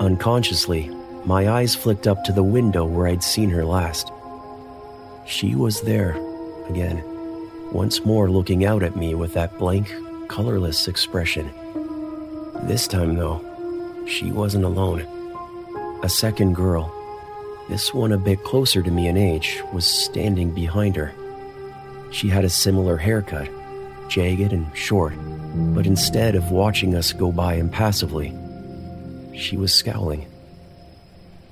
Speaker 9: Unconsciously, my eyes flicked up to the window where I'd seen her last. She was there, again, once more looking out at me with that blank, colorless expression. This time, though, she wasn't alone. A second girl, this one a bit closer to me in age, was standing behind her. She had a similar haircut, jagged and short, but instead of watching us go by impassively, she was scowling.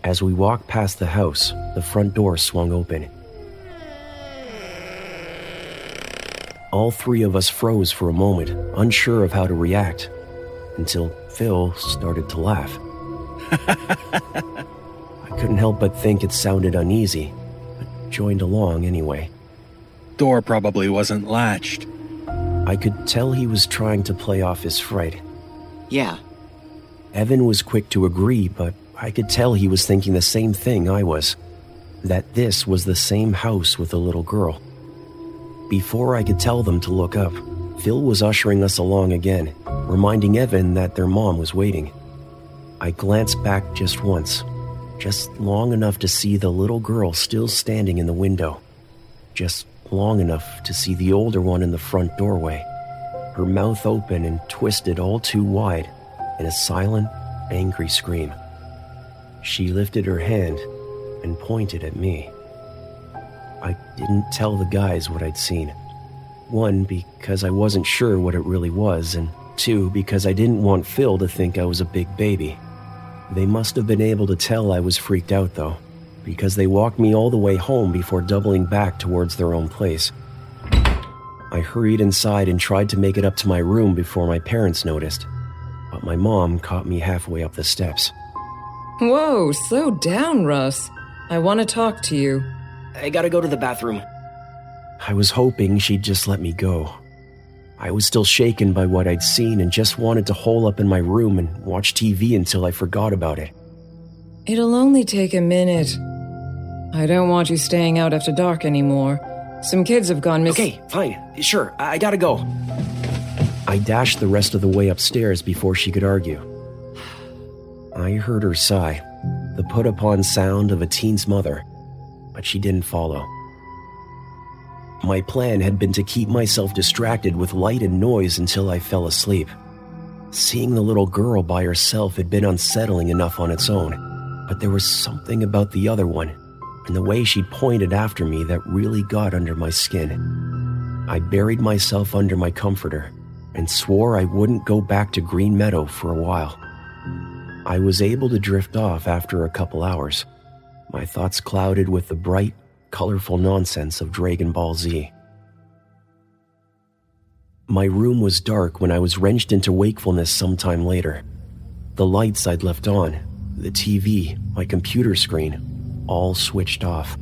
Speaker 9: As we walked past the house, the front door swung open. All three of us froze for a moment, unsure of how to react, until Phil started to laugh. I couldn't help but think it sounded uneasy, but joined along anyway.
Speaker 11: Door probably wasn't latched.
Speaker 9: I could tell he was trying to play off his fright.
Speaker 10: Yeah.
Speaker 9: Evan was quick to agree, but I could tell he was thinking the same thing I was that this was the same house with the little girl. Before I could tell them to look up, Phil was ushering us along again, reminding Evan that their mom was waiting. I glanced back just once, just long enough to see the little girl still standing in the window, just long enough to see the older one in the front doorway, her mouth open and twisted all too wide in a silent, angry scream. She lifted her hand and pointed at me. I didn't tell the guys what I'd seen. One, because I wasn't sure what it really was, and two, because I didn't want Phil to think I was a big baby. They must have been able to tell I was freaked out, though, because they walked me all the way home before doubling back towards their own place. I hurried inside and tried to make it up to my room before my parents noticed, but my mom caught me halfway up the steps.
Speaker 12: Whoa, slow down, Russ. I want to talk to you.
Speaker 10: I gotta go to the bathroom.
Speaker 9: I was hoping she'd just let me go. I was still shaken by what I'd seen and just wanted to hole up in my room and watch TV until I forgot about it.
Speaker 12: It'll only take a minute. I don't want you staying out after dark anymore. Some kids have gone missing.
Speaker 10: Okay, fine. Sure, I I gotta go.
Speaker 9: I dashed the rest of the way upstairs before she could argue. I heard her sigh, the put upon sound of a teen's mother, but she didn't follow. My plan had been to keep myself distracted with light and noise until I fell asleep. Seeing the little girl by herself had been unsettling enough on its own, but there was something about the other one and the way she'd pointed after me that really got under my skin. I buried myself under my comforter and swore I wouldn't go back to Green Meadow for a while. I was able to drift off after a couple hours, my thoughts clouded with the bright, colorful nonsense of Dragon Ball Z. My room was dark when I was wrenched into wakefulness sometime later. The lights I'd left on, the TV, my computer screen, all switched off.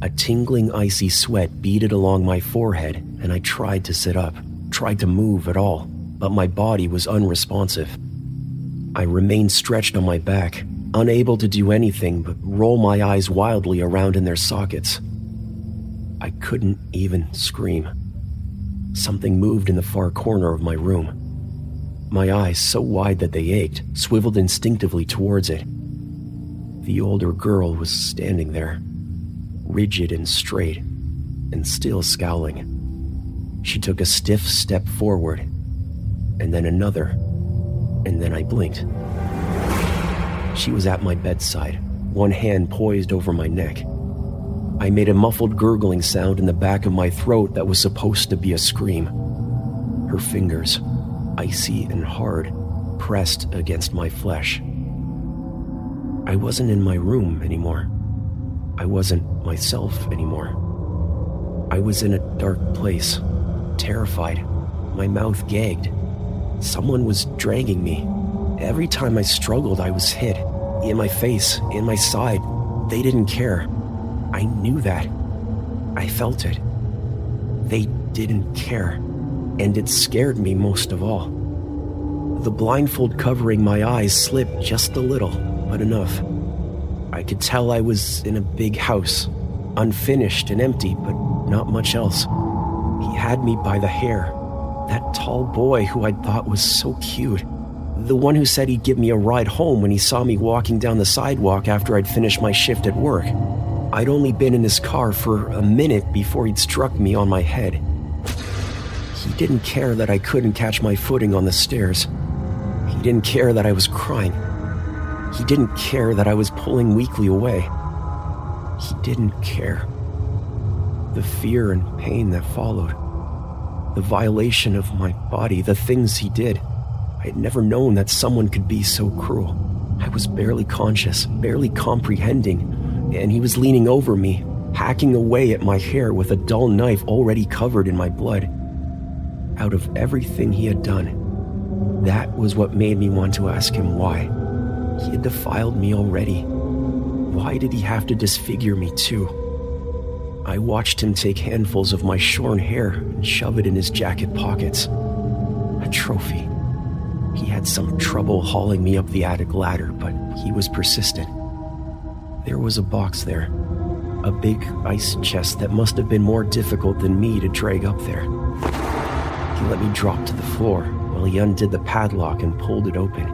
Speaker 9: A tingling icy sweat beaded along my forehead, and I tried to sit up, tried to move at all, but my body was unresponsive. I remained stretched on my back, unable to do anything but roll my eyes wildly around in their sockets. I couldn't even scream. Something moved in the far corner of my room. My eyes, so wide that they ached, swiveled instinctively towards it. The older girl was standing there, rigid and straight, and still scowling. She took a stiff step forward, and then another, and then I blinked. She was at my bedside, one hand poised over my neck. I made a muffled gurgling sound in the back of my throat that was supposed to be a scream. Her fingers, icy and hard, pressed against my flesh. I wasn't in my room anymore. I wasn't myself anymore. I was in a dark place, terrified, my mouth gagged. Someone was dragging me. Every time I struggled, I was hit in my face, in my side, They didn't care. I knew that. I felt it. They didn't care. And it scared me most of all. The blindfold covering my eyes slipped just a little, but enough. I could tell I was in a big house, unfinished and empty, but not much else. He had me by the hair. That tall boy who I'd thought was so cute. The one who said he'd give me a ride home when he saw me walking down the sidewalk after I'd finished my shift at work. I'd only been in his car for a minute before he'd struck me on my head. He didn't care that I couldn't catch my footing on the stairs. He didn't care that I was crying. He didn't care that I was pulling weakly away. He didn't care. The fear and pain that followed, the violation of my body, the things he did. I had never known that someone could be so cruel. I was barely conscious, barely comprehending, and he was leaning over me, hacking away at my hair with a dull knife already covered in my blood. Out of everything he had done, that was what made me want to ask him why. He had defiled me already. Why did he have to disfigure me too? I watched him take handfuls of my shorn hair and shove it in his jacket pockets. A trophy. He had some trouble hauling me up the attic ladder, but he was persistent. There was a box there, a big ice chest that must have been more difficult than me to drag up there. He let me drop to the floor while he undid the padlock and pulled it open.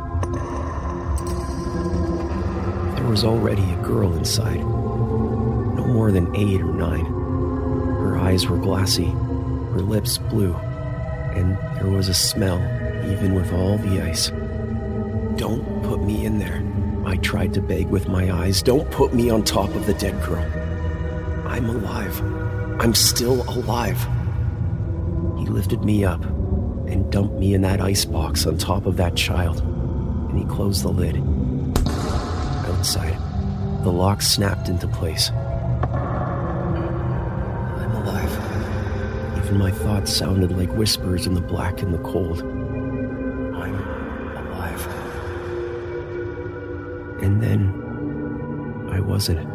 Speaker 9: There was already a girl inside, no more than eight or nine. Her eyes were glassy, her lips blue, and there was a smell even with all the ice. Don't put me in there, I tried to beg with my eyes. Don't put me on top of the dead girl. I'm alive. I'm still alive. He lifted me up and dumped me in that ice box on top of that child, and he closed the lid. The lock snapped into place. I'm alive. Even my thoughts sounded like whispers in the black and the cold. I'm alive. And then I wasn't.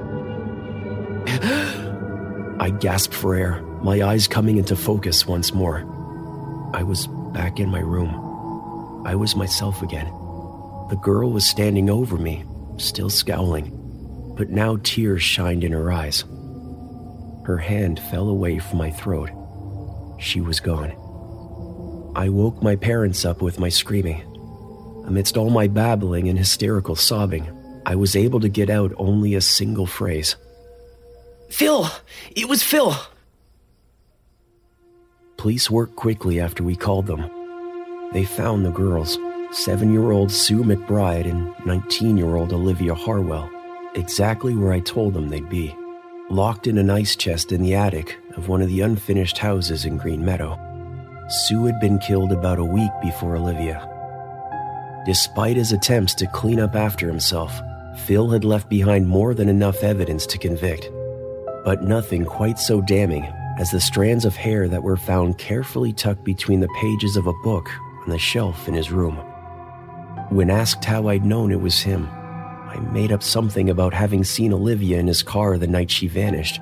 Speaker 9: I gasped for air, my eyes coming into focus once more. I was back in my room. I was myself again. The girl was standing over me, still scowling, but now tears shined in her eyes. Her hand fell away from my throat. She was gone. I woke my parents up with my screaming. Amidst all my babbling and hysterical sobbing, I was able to get out only a single phrase
Speaker 10: Phil! It was Phil!
Speaker 9: Police worked quickly after we called them. They found the girls, seven year old Sue McBride and 19 year old Olivia Harwell, exactly where I told them they'd be, locked in an ice chest in the attic of one of the unfinished houses in Green Meadow. Sue had been killed about a week before Olivia. Despite his attempts to clean up after himself, Phil had left behind more than enough evidence to convict, but nothing quite so damning as the strands of hair that were found carefully tucked between the pages of a book on the shelf in his room. When asked how I'd known it was him, I made up something about having seen Olivia in his car the night she vanished,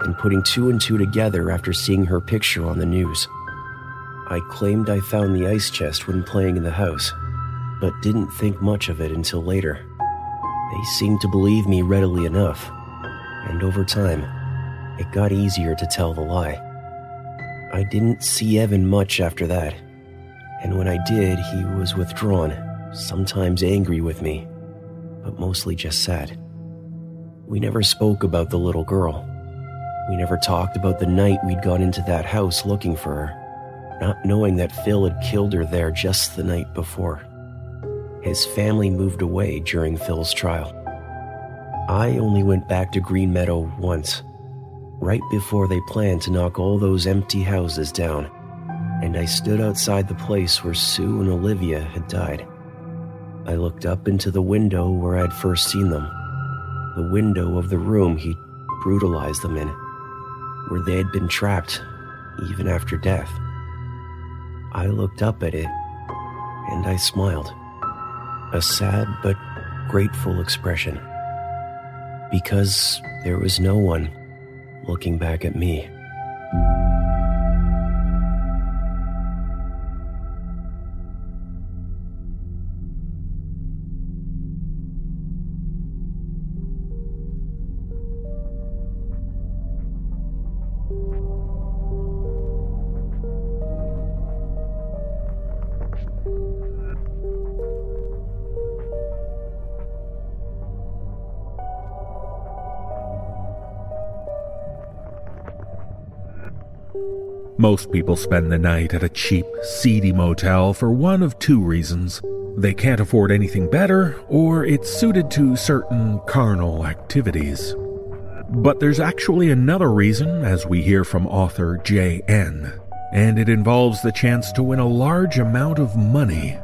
Speaker 9: and putting two and two together after seeing her picture on the news. I claimed I found the ice chest when playing in the house, but didn't think much of it until later. They seemed to believe me readily enough, and over time, it got easier to tell the lie. I didn't see Evan much after that, and when I did, he was withdrawn, sometimes angry with me, but mostly just sad. We never spoke about the little girl. We never talked about the night we'd gone into that house looking for her, not knowing that Phil had killed her there just the night before. His family moved away during Phil's trial. I only went back to Green Meadow once, right before they planned to knock all those empty houses down, and I stood outside the place where Sue and Olivia had died. I looked up into the window where I'd first seen them, the window of the room he'd brutalized them in, where they had been trapped even after death. I looked up at it, and I smiled. A sad but grateful expression. because there was no one looking back at me.
Speaker 1: Most people spend the night at a cheap, seedy motel for one of two reasons. They can't afford anything better, or it's suited to certain carnal activities. But there's actually another reason, as we hear from author J.N., and it involves the chance to win a large amount of money.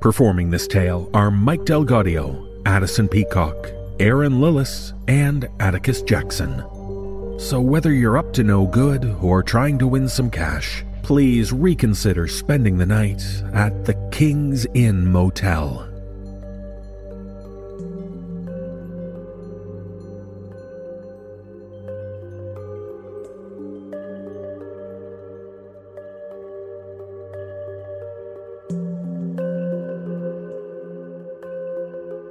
Speaker 1: Performing this tale are Mike DelGaudio, Addison Peacock, Erin Lillis, and Atticus Jackson. So, whether you're up to no good or trying to win some cash, please reconsider spending the night at the King's Inn Motel.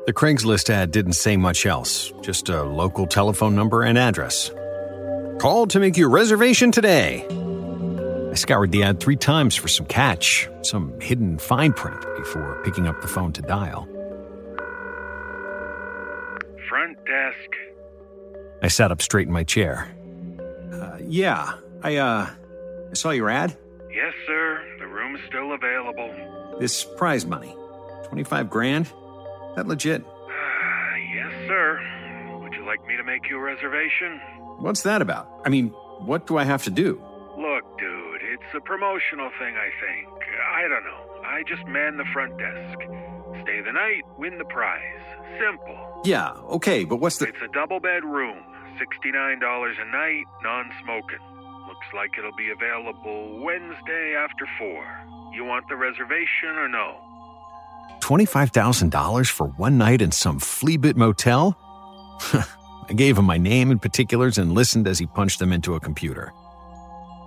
Speaker 2: The Craigslist ad didn't say much else, just a local telephone number and address. Call to make your reservation today. I scoured the ad three times for some catch, some hidden fine print before picking up the phone to dial.
Speaker 13: Front desk.
Speaker 2: I sat up straight in my chair. Uh, yeah, I, uh, I saw your ad.
Speaker 13: Yes, sir. The room's still available.
Speaker 2: This prize money, 25 grand? That legit?
Speaker 13: yes, sir. You like me to make you a reservation?
Speaker 2: What's that about? I mean, what do I have to do?
Speaker 13: Look, dude, it's a promotional thing, I think. I don't know. I just man the front desk. Stay the night, win the prize. Simple.
Speaker 2: Yeah, okay, but what's the.
Speaker 13: It's a double bed room. $69 a night, non smoking. Looks like it'll be available Wednesday after 4. You want the reservation or no?
Speaker 2: $25,000 for one night in some fleabit motel? I gave him my name and particulars and listened as he punched them into a computer.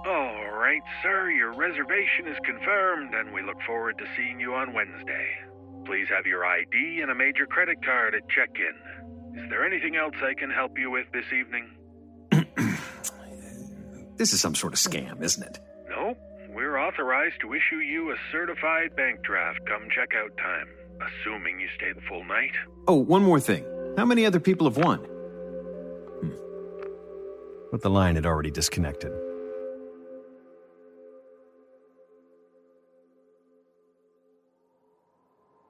Speaker 13: All right, sir, your reservation is confirmed, and we look forward to seeing you on Wednesday. Please have your ID and a major credit card at check in. Is there anything else I can help you with this evening?
Speaker 2: this is some sort of scam, isn't it?
Speaker 13: No, we're authorized to issue you a certified bank draft come checkout time, assuming you stay the full night.
Speaker 2: Oh, one more thing. How many other people have won? Hmm. But the line had already disconnected.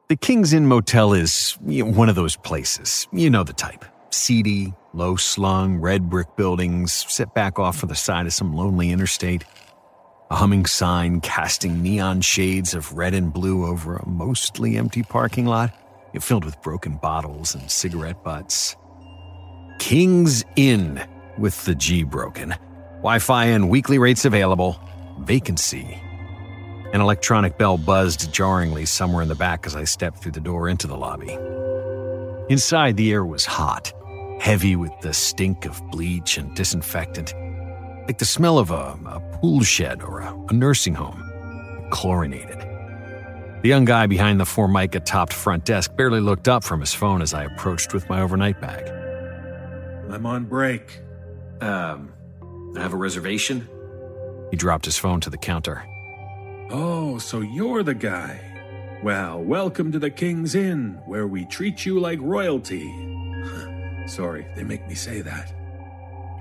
Speaker 2: The King's Inn Motel is you know, one of those places. You know the type. Seedy, low slung, red brick buildings set back off for the side of some lonely interstate. A humming sign casting neon shades of red and blue over a mostly empty parking lot, filled with broken bottles and cigarette butts. King's Inn, with the G broken. Wi Fi and weekly rates available. Vacancy. An electronic bell buzzed jarringly somewhere in the back as I stepped through the door into the lobby. Inside, the air was hot, heavy with the stink of bleach and disinfectant, like the smell of a, a pool shed or a, a nursing home, chlorinated. The young guy behind the formica topped front desk barely looked up from his phone as I approached with my overnight bag.
Speaker 1: I'm on break.
Speaker 2: Um, I have a reservation? He dropped his phone to the counter.
Speaker 1: Oh, so you're the guy. Well, welcome to the King's Inn, where we treat you like royalty. Sorry, they make me say that.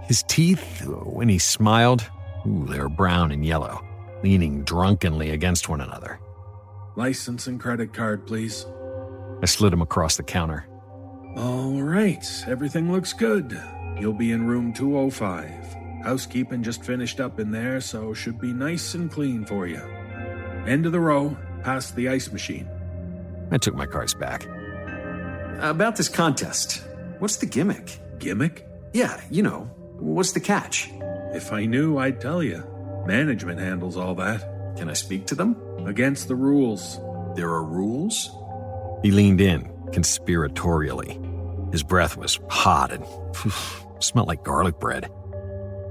Speaker 2: His teeth, when he smiled, ooh, they were brown and yellow, leaning drunkenly against one another.
Speaker 1: License and credit card, please.
Speaker 2: I slid him across the counter.
Speaker 1: All right, everything looks good. You'll be in room 205. Housekeeping just finished up in there, so should be nice and clean for you. End of the row, past the ice machine.
Speaker 2: I took my cards back. About this contest, what's the gimmick?
Speaker 1: Gimmick?
Speaker 2: Yeah, you know, what's the catch?
Speaker 1: If I knew, I'd tell you. Management handles all that.
Speaker 2: Can I speak to them?
Speaker 1: Against the rules.
Speaker 2: There are rules? He leaned in, conspiratorially. His breath was hot and smelled like garlic bread.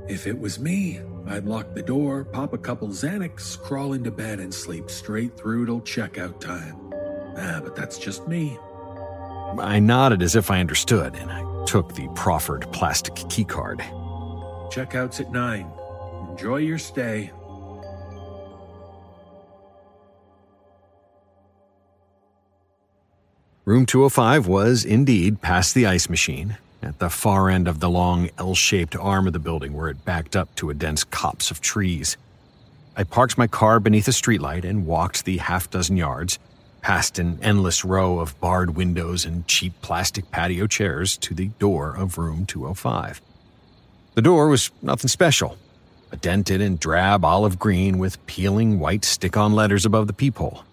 Speaker 1: If it was me, I'd lock the door, pop a couple Xanax, crawl into bed, and sleep straight through till checkout time. Ah, but that's just me.
Speaker 2: I nodded as if I understood, and I took the proffered plastic keycard.
Speaker 1: Checkout's at 9. Enjoy your stay.
Speaker 2: Room 205 was indeed past the ice machine, at the far end of the long L shaped arm of the building where it backed up to a dense copse of trees. I parked my car beneath a streetlight and walked the half dozen yards, past an endless row of barred windows and cheap plastic patio chairs to the door of room 205. The door was nothing special a dented and drab olive green with peeling white stick on letters above the peephole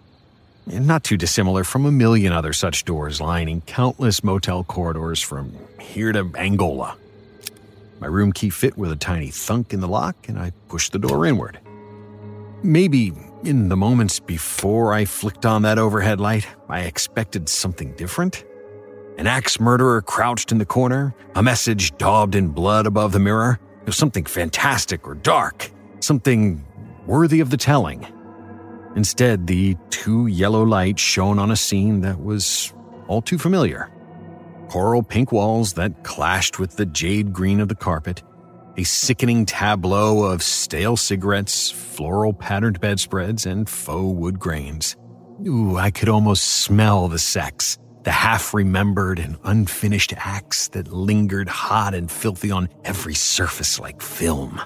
Speaker 2: not too dissimilar from a million other such doors lining countless motel corridors from here to Angola. My room key fit with a tiny thunk in the lock, and I pushed the door inward. Maybe in the moments before I flicked on that overhead light, I expected something different. An axe murderer crouched in the corner, a message daubed in blood above the mirror, something fantastic or dark, something worthy of the telling. Instead, the two yellow lights shone on a scene that was all too familiar. Coral pink walls that clashed with the jade green of the carpet, a sickening tableau of stale cigarettes, floral patterned bedspreads, and faux wood grains. Ooh, I could almost smell the sex, the half remembered and unfinished acts that lingered hot and filthy on every surface like film.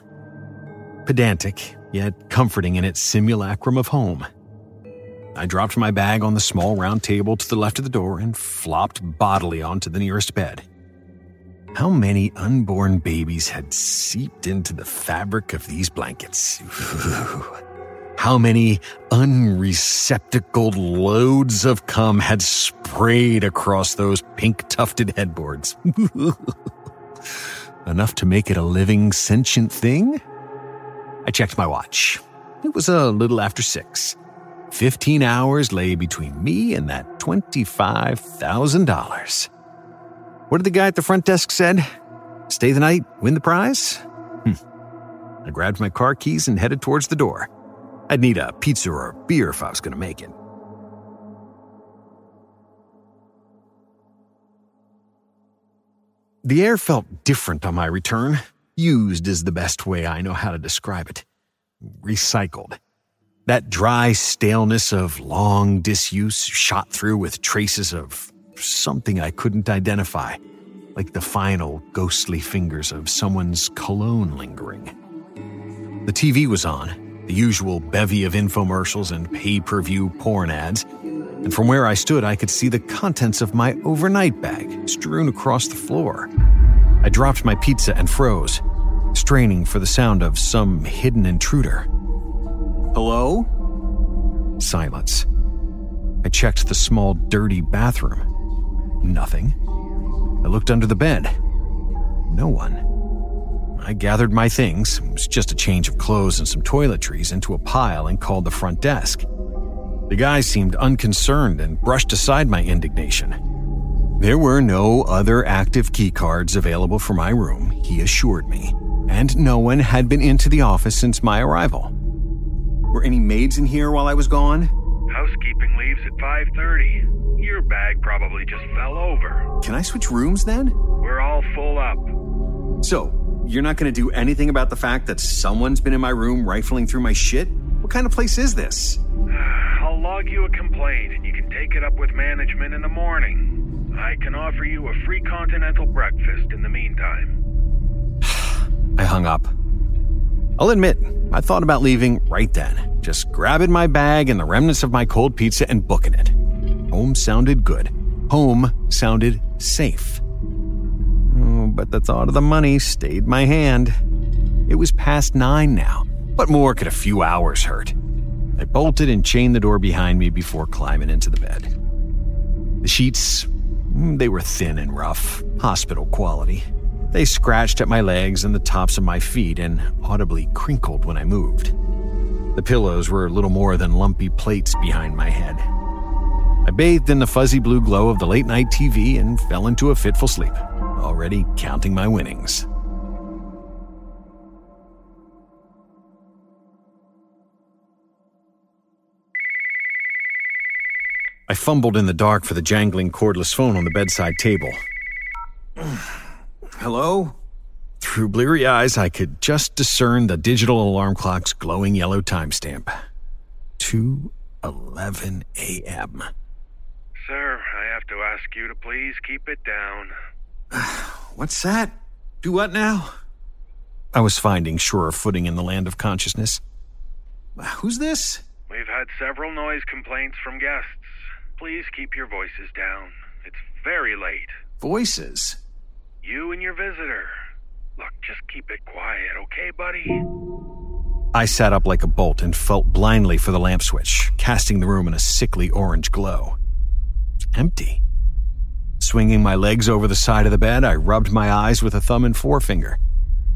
Speaker 2: Pedantic, yet comforting in its simulacrum of home. I dropped my bag on the small round table to the left of the door and flopped bodily onto the nearest bed. How many unborn babies had seeped into the fabric of these blankets? How many unreceptacled loads of cum had sprayed across those pink tufted headboards? Enough to make it a living, sentient thing? I checked my watch. It was a little after six. Fifteen hours lay between me and that $25,000. What did the guy at the front desk said? Stay the night, win the prize? Hm. I grabbed my car keys and headed towards the door. I'd need a pizza or a beer if I was going to make it. The air felt different on my return. Used is the best way I know how to describe it. Recycled. That dry staleness of long disuse shot through with traces of something I couldn't identify, like the final ghostly fingers of someone's cologne lingering. The TV was on, the usual bevy of infomercials and pay per view porn ads, and from where I stood, I could see the contents of my overnight bag strewn across the floor. I dropped my pizza and froze, straining for the sound of some hidden intruder. Hello? Silence. I checked the small, dirty bathroom. Nothing. I looked under the bed. No one. I gathered my things, it was just a change of clothes and some toiletries, into a pile and called the front desk. The guy seemed unconcerned and brushed aside my indignation. There were no other active keycards available for my room, he assured me, and no one had been into the office since my arrival. Were any maids in here while I was gone?
Speaker 13: Housekeeping leaves at 5:30. Your bag probably just fell over.
Speaker 2: Can I switch rooms then?
Speaker 13: We're all full up.
Speaker 2: So, you're not going to do anything about the fact that someone's been in my room rifling through my shit? What kind of place is this?
Speaker 13: I'll log you a complaint and you can take it up with management in the morning. I can offer you a free continental breakfast in the meantime.
Speaker 2: I hung up. I'll admit, I thought about leaving right then, just grabbing my bag and the remnants of my cold pizza and booking it. Home sounded good. Home sounded safe. Oh, but the thought of the money stayed my hand. It was past nine now. What more could a few hours hurt? I bolted and chained the door behind me before climbing into the bed. The sheets Mm, they were thin and rough, hospital quality. They scratched at my legs and the tops of my feet and audibly crinkled when I moved. The pillows were little more than lumpy plates behind my head. I bathed in the fuzzy blue glow of the late night TV and fell into a fitful sleep, already counting my winnings. I fumbled in the dark for the jangling cordless phone on the bedside table. Hello? Through bleary eyes, I could just discern the digital alarm clock's glowing yellow timestamp. 2:11 a.m.
Speaker 13: Sir, I have to ask you to please keep it down.
Speaker 2: What's that? Do what now? I was finding surer footing in the land of consciousness. Who's this?
Speaker 13: We've had several noise complaints from guests. Please keep your voices down. It's very late.
Speaker 2: Voices?
Speaker 13: You and your visitor. Look, just keep it quiet, okay, buddy?
Speaker 2: I sat up like a bolt and felt blindly for the lamp switch, casting the room in a sickly orange glow. Empty. Swinging my legs over the side of the bed, I rubbed my eyes with a thumb and forefinger.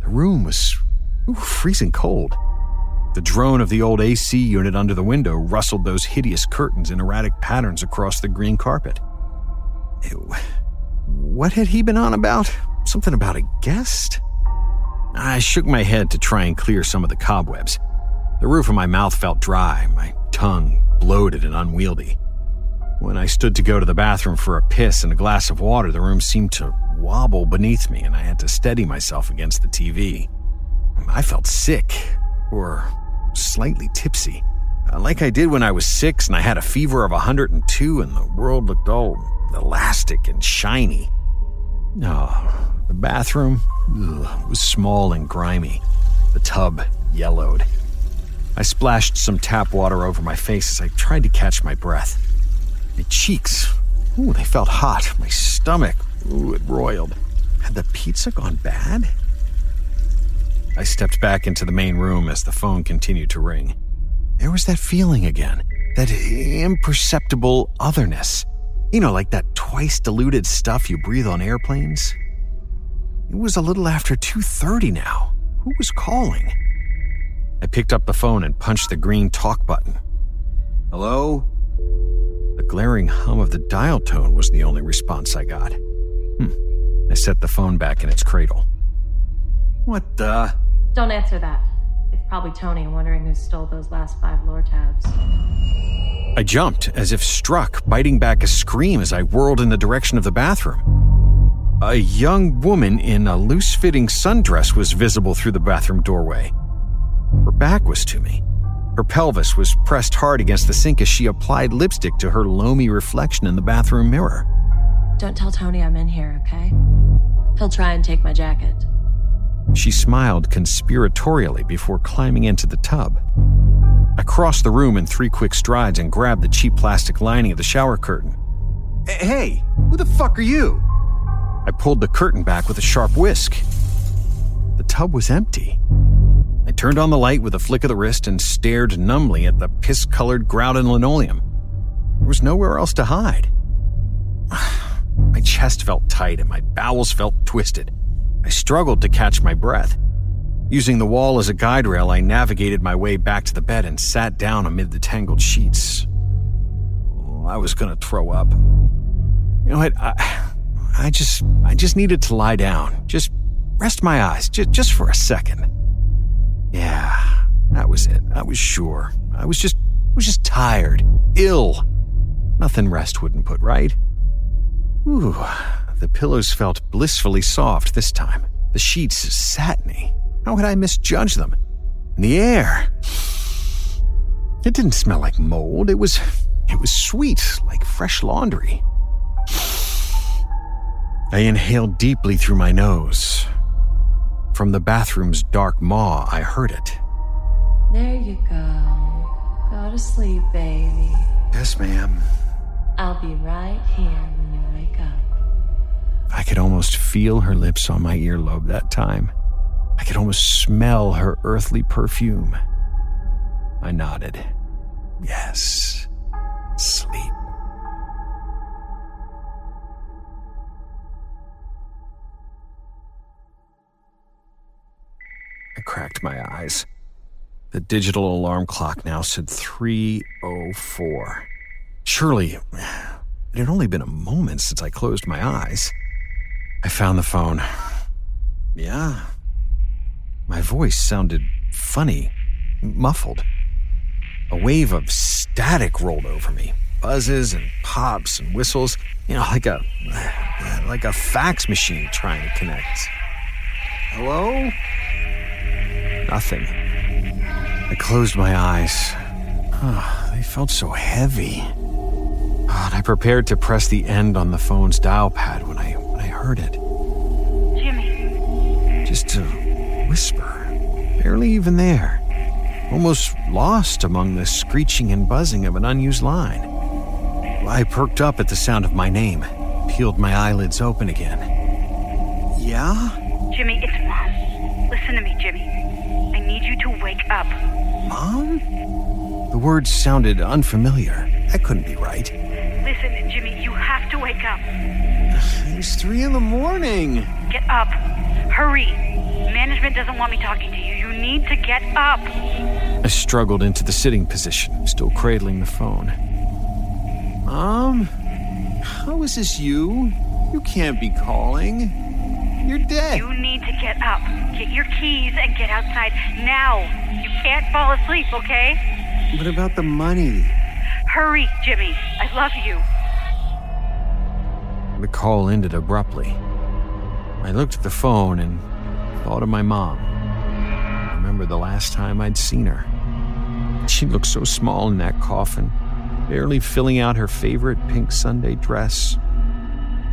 Speaker 2: The room was ooh, freezing cold. The drone of the old AC unit under the window rustled those hideous curtains in erratic patterns across the green carpet. Ew. What had he been on about? Something about a guest? I shook my head to try and clear some of the cobwebs. The roof of my mouth felt dry, my tongue bloated and unwieldy. When I stood to go to the bathroom for a piss and a glass of water, the room seemed to wobble beneath me, and I had to steady myself against the TV. I felt sick, or slightly tipsy, uh, like I did when I was six and I had a fever of 102 and the world looked all elastic and shiny. Oh, the bathroom ugh, was small and grimy. The tub yellowed. I splashed some tap water over my face as I tried to catch my breath. My cheeks, ooh, they felt hot. My stomach, ooh, it roiled. Had the pizza gone bad? I stepped back into the main room as the phone continued to ring. There was that feeling again, that imperceptible otherness. You know, like that twice diluted stuff you breathe on airplanes. It was a little after 2:30 now. Who was calling? I picked up the phone and punched the green talk button. Hello? The glaring hum of the dial tone was the only response I got. Hmm. I set the phone back in its cradle. What the?
Speaker 14: Don't answer that. It's probably Tony wondering who stole those last five Lortabs.
Speaker 2: I jumped, as if struck, biting back a scream as I whirled in the direction of the bathroom. A young woman in a loose fitting sundress was visible through the bathroom doorway. Her back was to me. Her pelvis was pressed hard against the sink as she applied lipstick to her loamy reflection in the bathroom mirror.
Speaker 14: Don't tell Tony I'm in here, okay? He'll try and take my jacket.
Speaker 2: She smiled conspiratorially before climbing into the tub. I crossed the room in three quick strides and grabbed the cheap plastic lining of the shower curtain. Hey, who the fuck are you? I pulled the curtain back with a sharp whisk. The tub was empty. I turned on the light with a flick of the wrist and stared numbly at the piss colored grout and linoleum. There was nowhere else to hide. My chest felt tight and my bowels felt twisted. I struggled to catch my breath. Using the wall as a guide rail, I navigated my way back to the bed and sat down amid the tangled sheets. Oh, I was to throw up. You know what? I, I just, I just needed to lie down. Just rest my eyes, just, just for a second. Yeah, that was it. I was sure. I was just, I was just tired, ill. Nothing rest wouldn't put right. Ooh, the pillows felt blissfully soft this time. The sheets satiny. How had I misjudged them? And the air. It didn't smell like mold. It was it was sweet, like fresh laundry. I inhaled deeply through my nose. From the bathroom's dark maw, I heard it.
Speaker 14: There you go. Go to sleep, baby.
Speaker 2: Yes, ma'am.
Speaker 14: I'll be right here when you wake up.
Speaker 2: I could almost feel her lips on my earlobe that time. I could almost smell her earthly perfume. I nodded. Yes. Sleep. I cracked my eyes. The digital alarm clock now said 304. Surely, it had only been a moment since I closed my eyes. I found the phone. Yeah. My voice sounded funny, muffled. A wave of static rolled over me. Buzzes and pops and whistles, you know, like a like a fax machine trying to connect. Hello? Nothing. I closed my eyes. Oh, they felt so heavy. Oh, and I prepared to press the end on the phone's dial pad when I when I heard it.
Speaker 15: Jimmy.
Speaker 2: Just a whisper, barely even there. Almost lost among the screeching and buzzing of an unused line. I perked up at the sound of my name, peeled my eyelids open again. Yeah?
Speaker 15: Jimmy, it's Mom. Listen to me, Jimmy. I need you to wake up.
Speaker 2: Mom? The words sounded unfamiliar. That couldn't be right.
Speaker 15: Listen, Jimmy, you have to wake up.
Speaker 2: It's three in the morning.
Speaker 15: Get up. Hurry. Management doesn't want me talking to you. You need to get up.
Speaker 2: I struggled into the sitting position, still cradling the phone. Mom? How is this you? You can't be calling. You're dead.
Speaker 15: You need to get up. Get your keys and get outside now. You can't fall asleep, okay?
Speaker 2: What about the money?
Speaker 15: Hurry, Jimmy. I love you.
Speaker 2: The call ended abruptly. I looked at the phone and thought of my mom. I remember the last time I'd seen her. She looked so small in that coffin, barely filling out her favorite pink Sunday dress.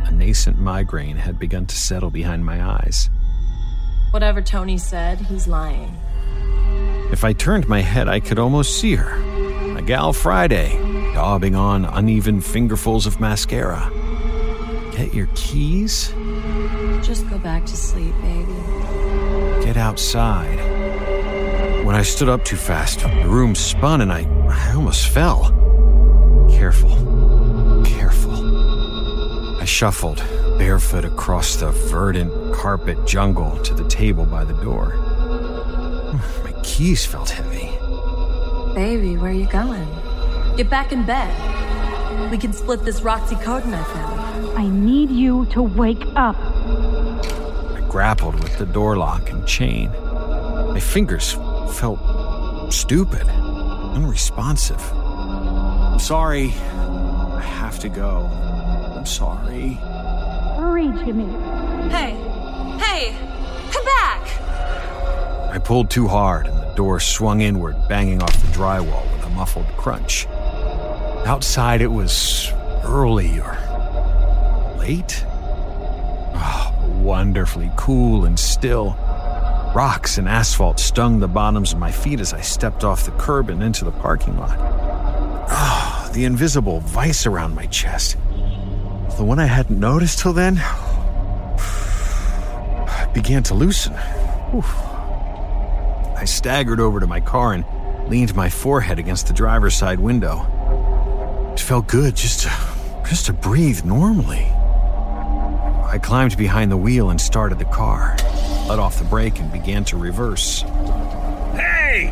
Speaker 2: A nascent migraine had begun to settle behind my eyes.
Speaker 14: Whatever Tony said, he's lying.
Speaker 2: If I turned my head, I could almost see her. Gal Friday, daubing on uneven fingerfuls of mascara. Get your keys?
Speaker 14: Just go back to sleep, baby.
Speaker 2: Get outside. When I stood up too fast, the room spun and I, I almost fell. Careful. Careful. I shuffled, barefoot across the verdant carpet jungle to the table by the door. My keys felt heavy.
Speaker 14: Baby, where are you going? Get back in bed. We can split this Roxicodone I found.
Speaker 15: I need you to wake up.
Speaker 2: I grappled with the door lock and chain. My fingers felt stupid, unresponsive. I'm sorry. I have to go. I'm sorry.
Speaker 15: Hurry, Jimmy.
Speaker 14: Hey, hey, come back!
Speaker 2: I pulled too hard and the door swung inward, banging off the drywall with a muffled crunch. Outside it was early or late. Oh, wonderfully cool and still. Rocks and asphalt stung the bottoms of my feet as I stepped off the curb and into the parking lot. Oh, the invisible vice around my chest. The one I hadn't noticed till then began to loosen. Whew. I staggered over to my car and leaned my forehead against the driver's side window. It felt good just to, just to breathe normally. I climbed behind the wheel and started the car, let off the brake, and began to reverse.
Speaker 1: Hey!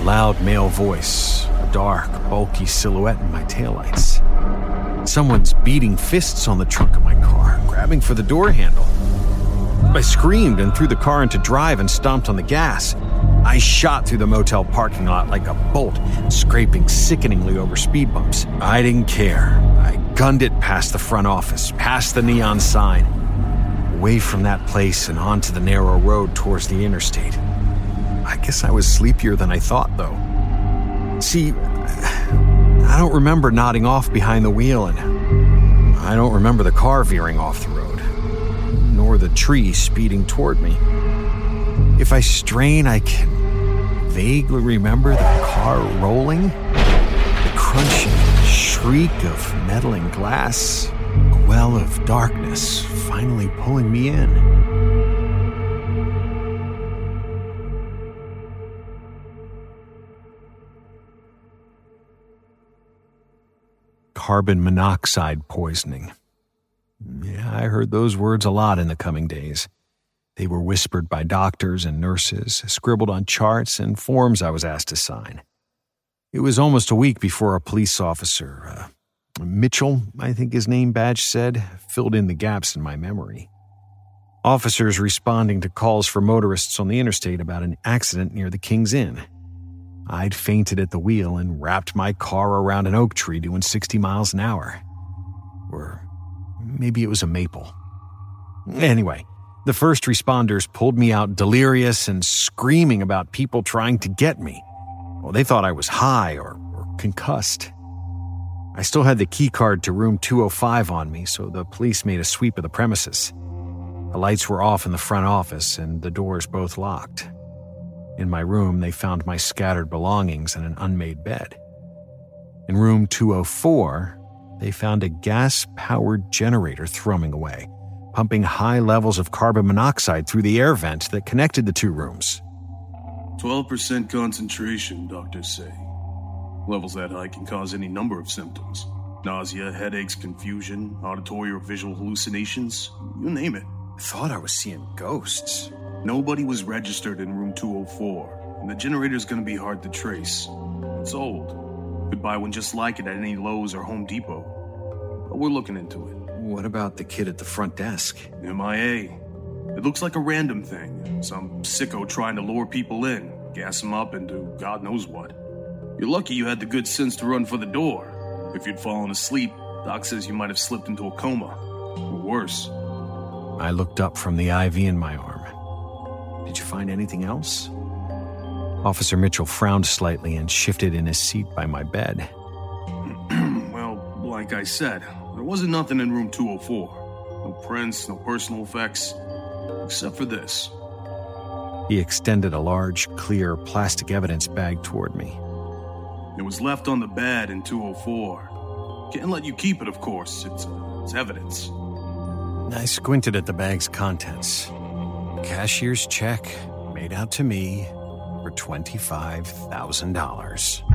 Speaker 2: A loud male voice, a dark, bulky silhouette in my taillights. Someone's beating fists on the trunk of my car, grabbing for the door handle. I screamed and threw the car into drive and stomped on the gas. I shot through the motel parking lot like a bolt, scraping sickeningly over speed bumps. I didn't care. I gunned it past the front office, past the neon sign, away from that place and onto the narrow road towards the interstate. I guess I was sleepier than I thought, though. See, I don't remember nodding off behind the wheel, and I don't remember the car veering off the road, nor the tree speeding toward me. If I strain, I can vaguely remember the car rolling, the crunching shriek of meddling glass, a well of darkness finally pulling me in. Carbon monoxide poisoning. Yeah, I heard those words a lot in the coming days. They were whispered by doctors and nurses, scribbled on charts and forms I was asked to sign. It was almost a week before a police officer, uh, Mitchell, I think his name badge said, filled in the gaps in my memory. Officers responding to calls for motorists on the interstate about an accident near the King's Inn. I'd fainted at the wheel and wrapped my car around an oak tree doing 60 miles an hour. Or maybe it was a maple. Anyway, the first responders pulled me out delirious and screaming about people trying to get me. Well, they thought I was high or, or concussed. I still had the key card to room 205 on me, so the police made a sweep of the premises. The lights were off in the front office and the doors both locked. In my room, they found my scattered belongings and an unmade bed. In room 204, they found a gas powered generator thrumming away, pumping high levels of carbon monoxide through the air vent that connected the two rooms.
Speaker 16: 12% concentration, doctors say. Levels that high can cause any number of symptoms nausea, headaches, confusion, auditory or visual hallucinations, you name it.
Speaker 2: I thought I was seeing ghosts.
Speaker 16: Nobody was registered in room 204, and the generator's gonna be hard to trace. It's old. Could buy one just like it at any Lowe's or Home Depot. But we're looking into it.
Speaker 2: What about the kid at the front desk?
Speaker 16: MIA. It looks like a random thing. Some sicko trying to lure people in, gas them up, and do God knows what. You're lucky you had the good sense to run for the door. If you'd fallen asleep, Doc says you might have slipped into a coma. Or worse.
Speaker 2: I looked up from the IV in my arm. Did you find anything else? Officer Mitchell frowned slightly and shifted in his seat by my bed.
Speaker 16: well, like I said, there wasn't nothing in room 204. No prints, no personal effects, except for this.
Speaker 2: He extended a large, clear plastic evidence bag toward me.
Speaker 16: It was left on the bed in 204. Can't let you keep it, of course. It's, it's evidence.
Speaker 2: I squinted at the bag's contents. Cashier's check made out to me for $25,000.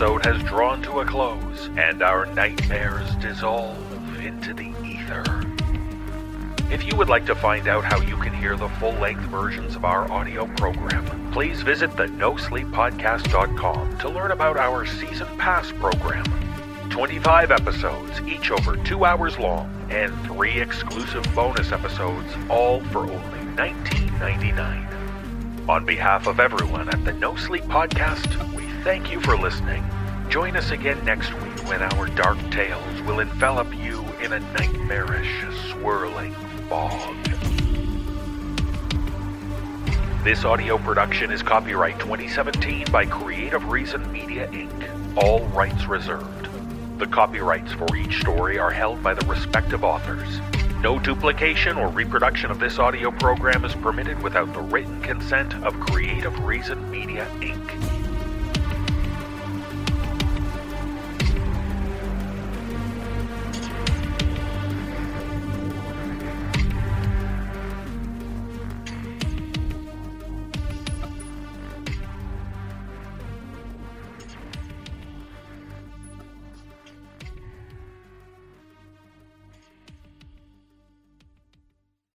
Speaker 1: Episode has drawn to a close, and our nightmares dissolve into the ether. If you would like to find out how you can hear the full length versions of our audio program, please visit the NoSleepPodcast.com to learn about our Season Pass program. 25 episodes, each over two hours long, and three exclusive bonus episodes, all for only $19.99. On behalf of everyone at the No Sleep Podcast, thank you for listening. Join us again next week when our dark tales will envelop you in a nightmarish, swirling fog. This audio production is copyright 2017 by Creative Reason Media Inc., all rights reserved. The copyrights for each story are held by the respective authors. No duplication or reproduction of this audio program is permitted without the written consent of Creative Reason Media Inc.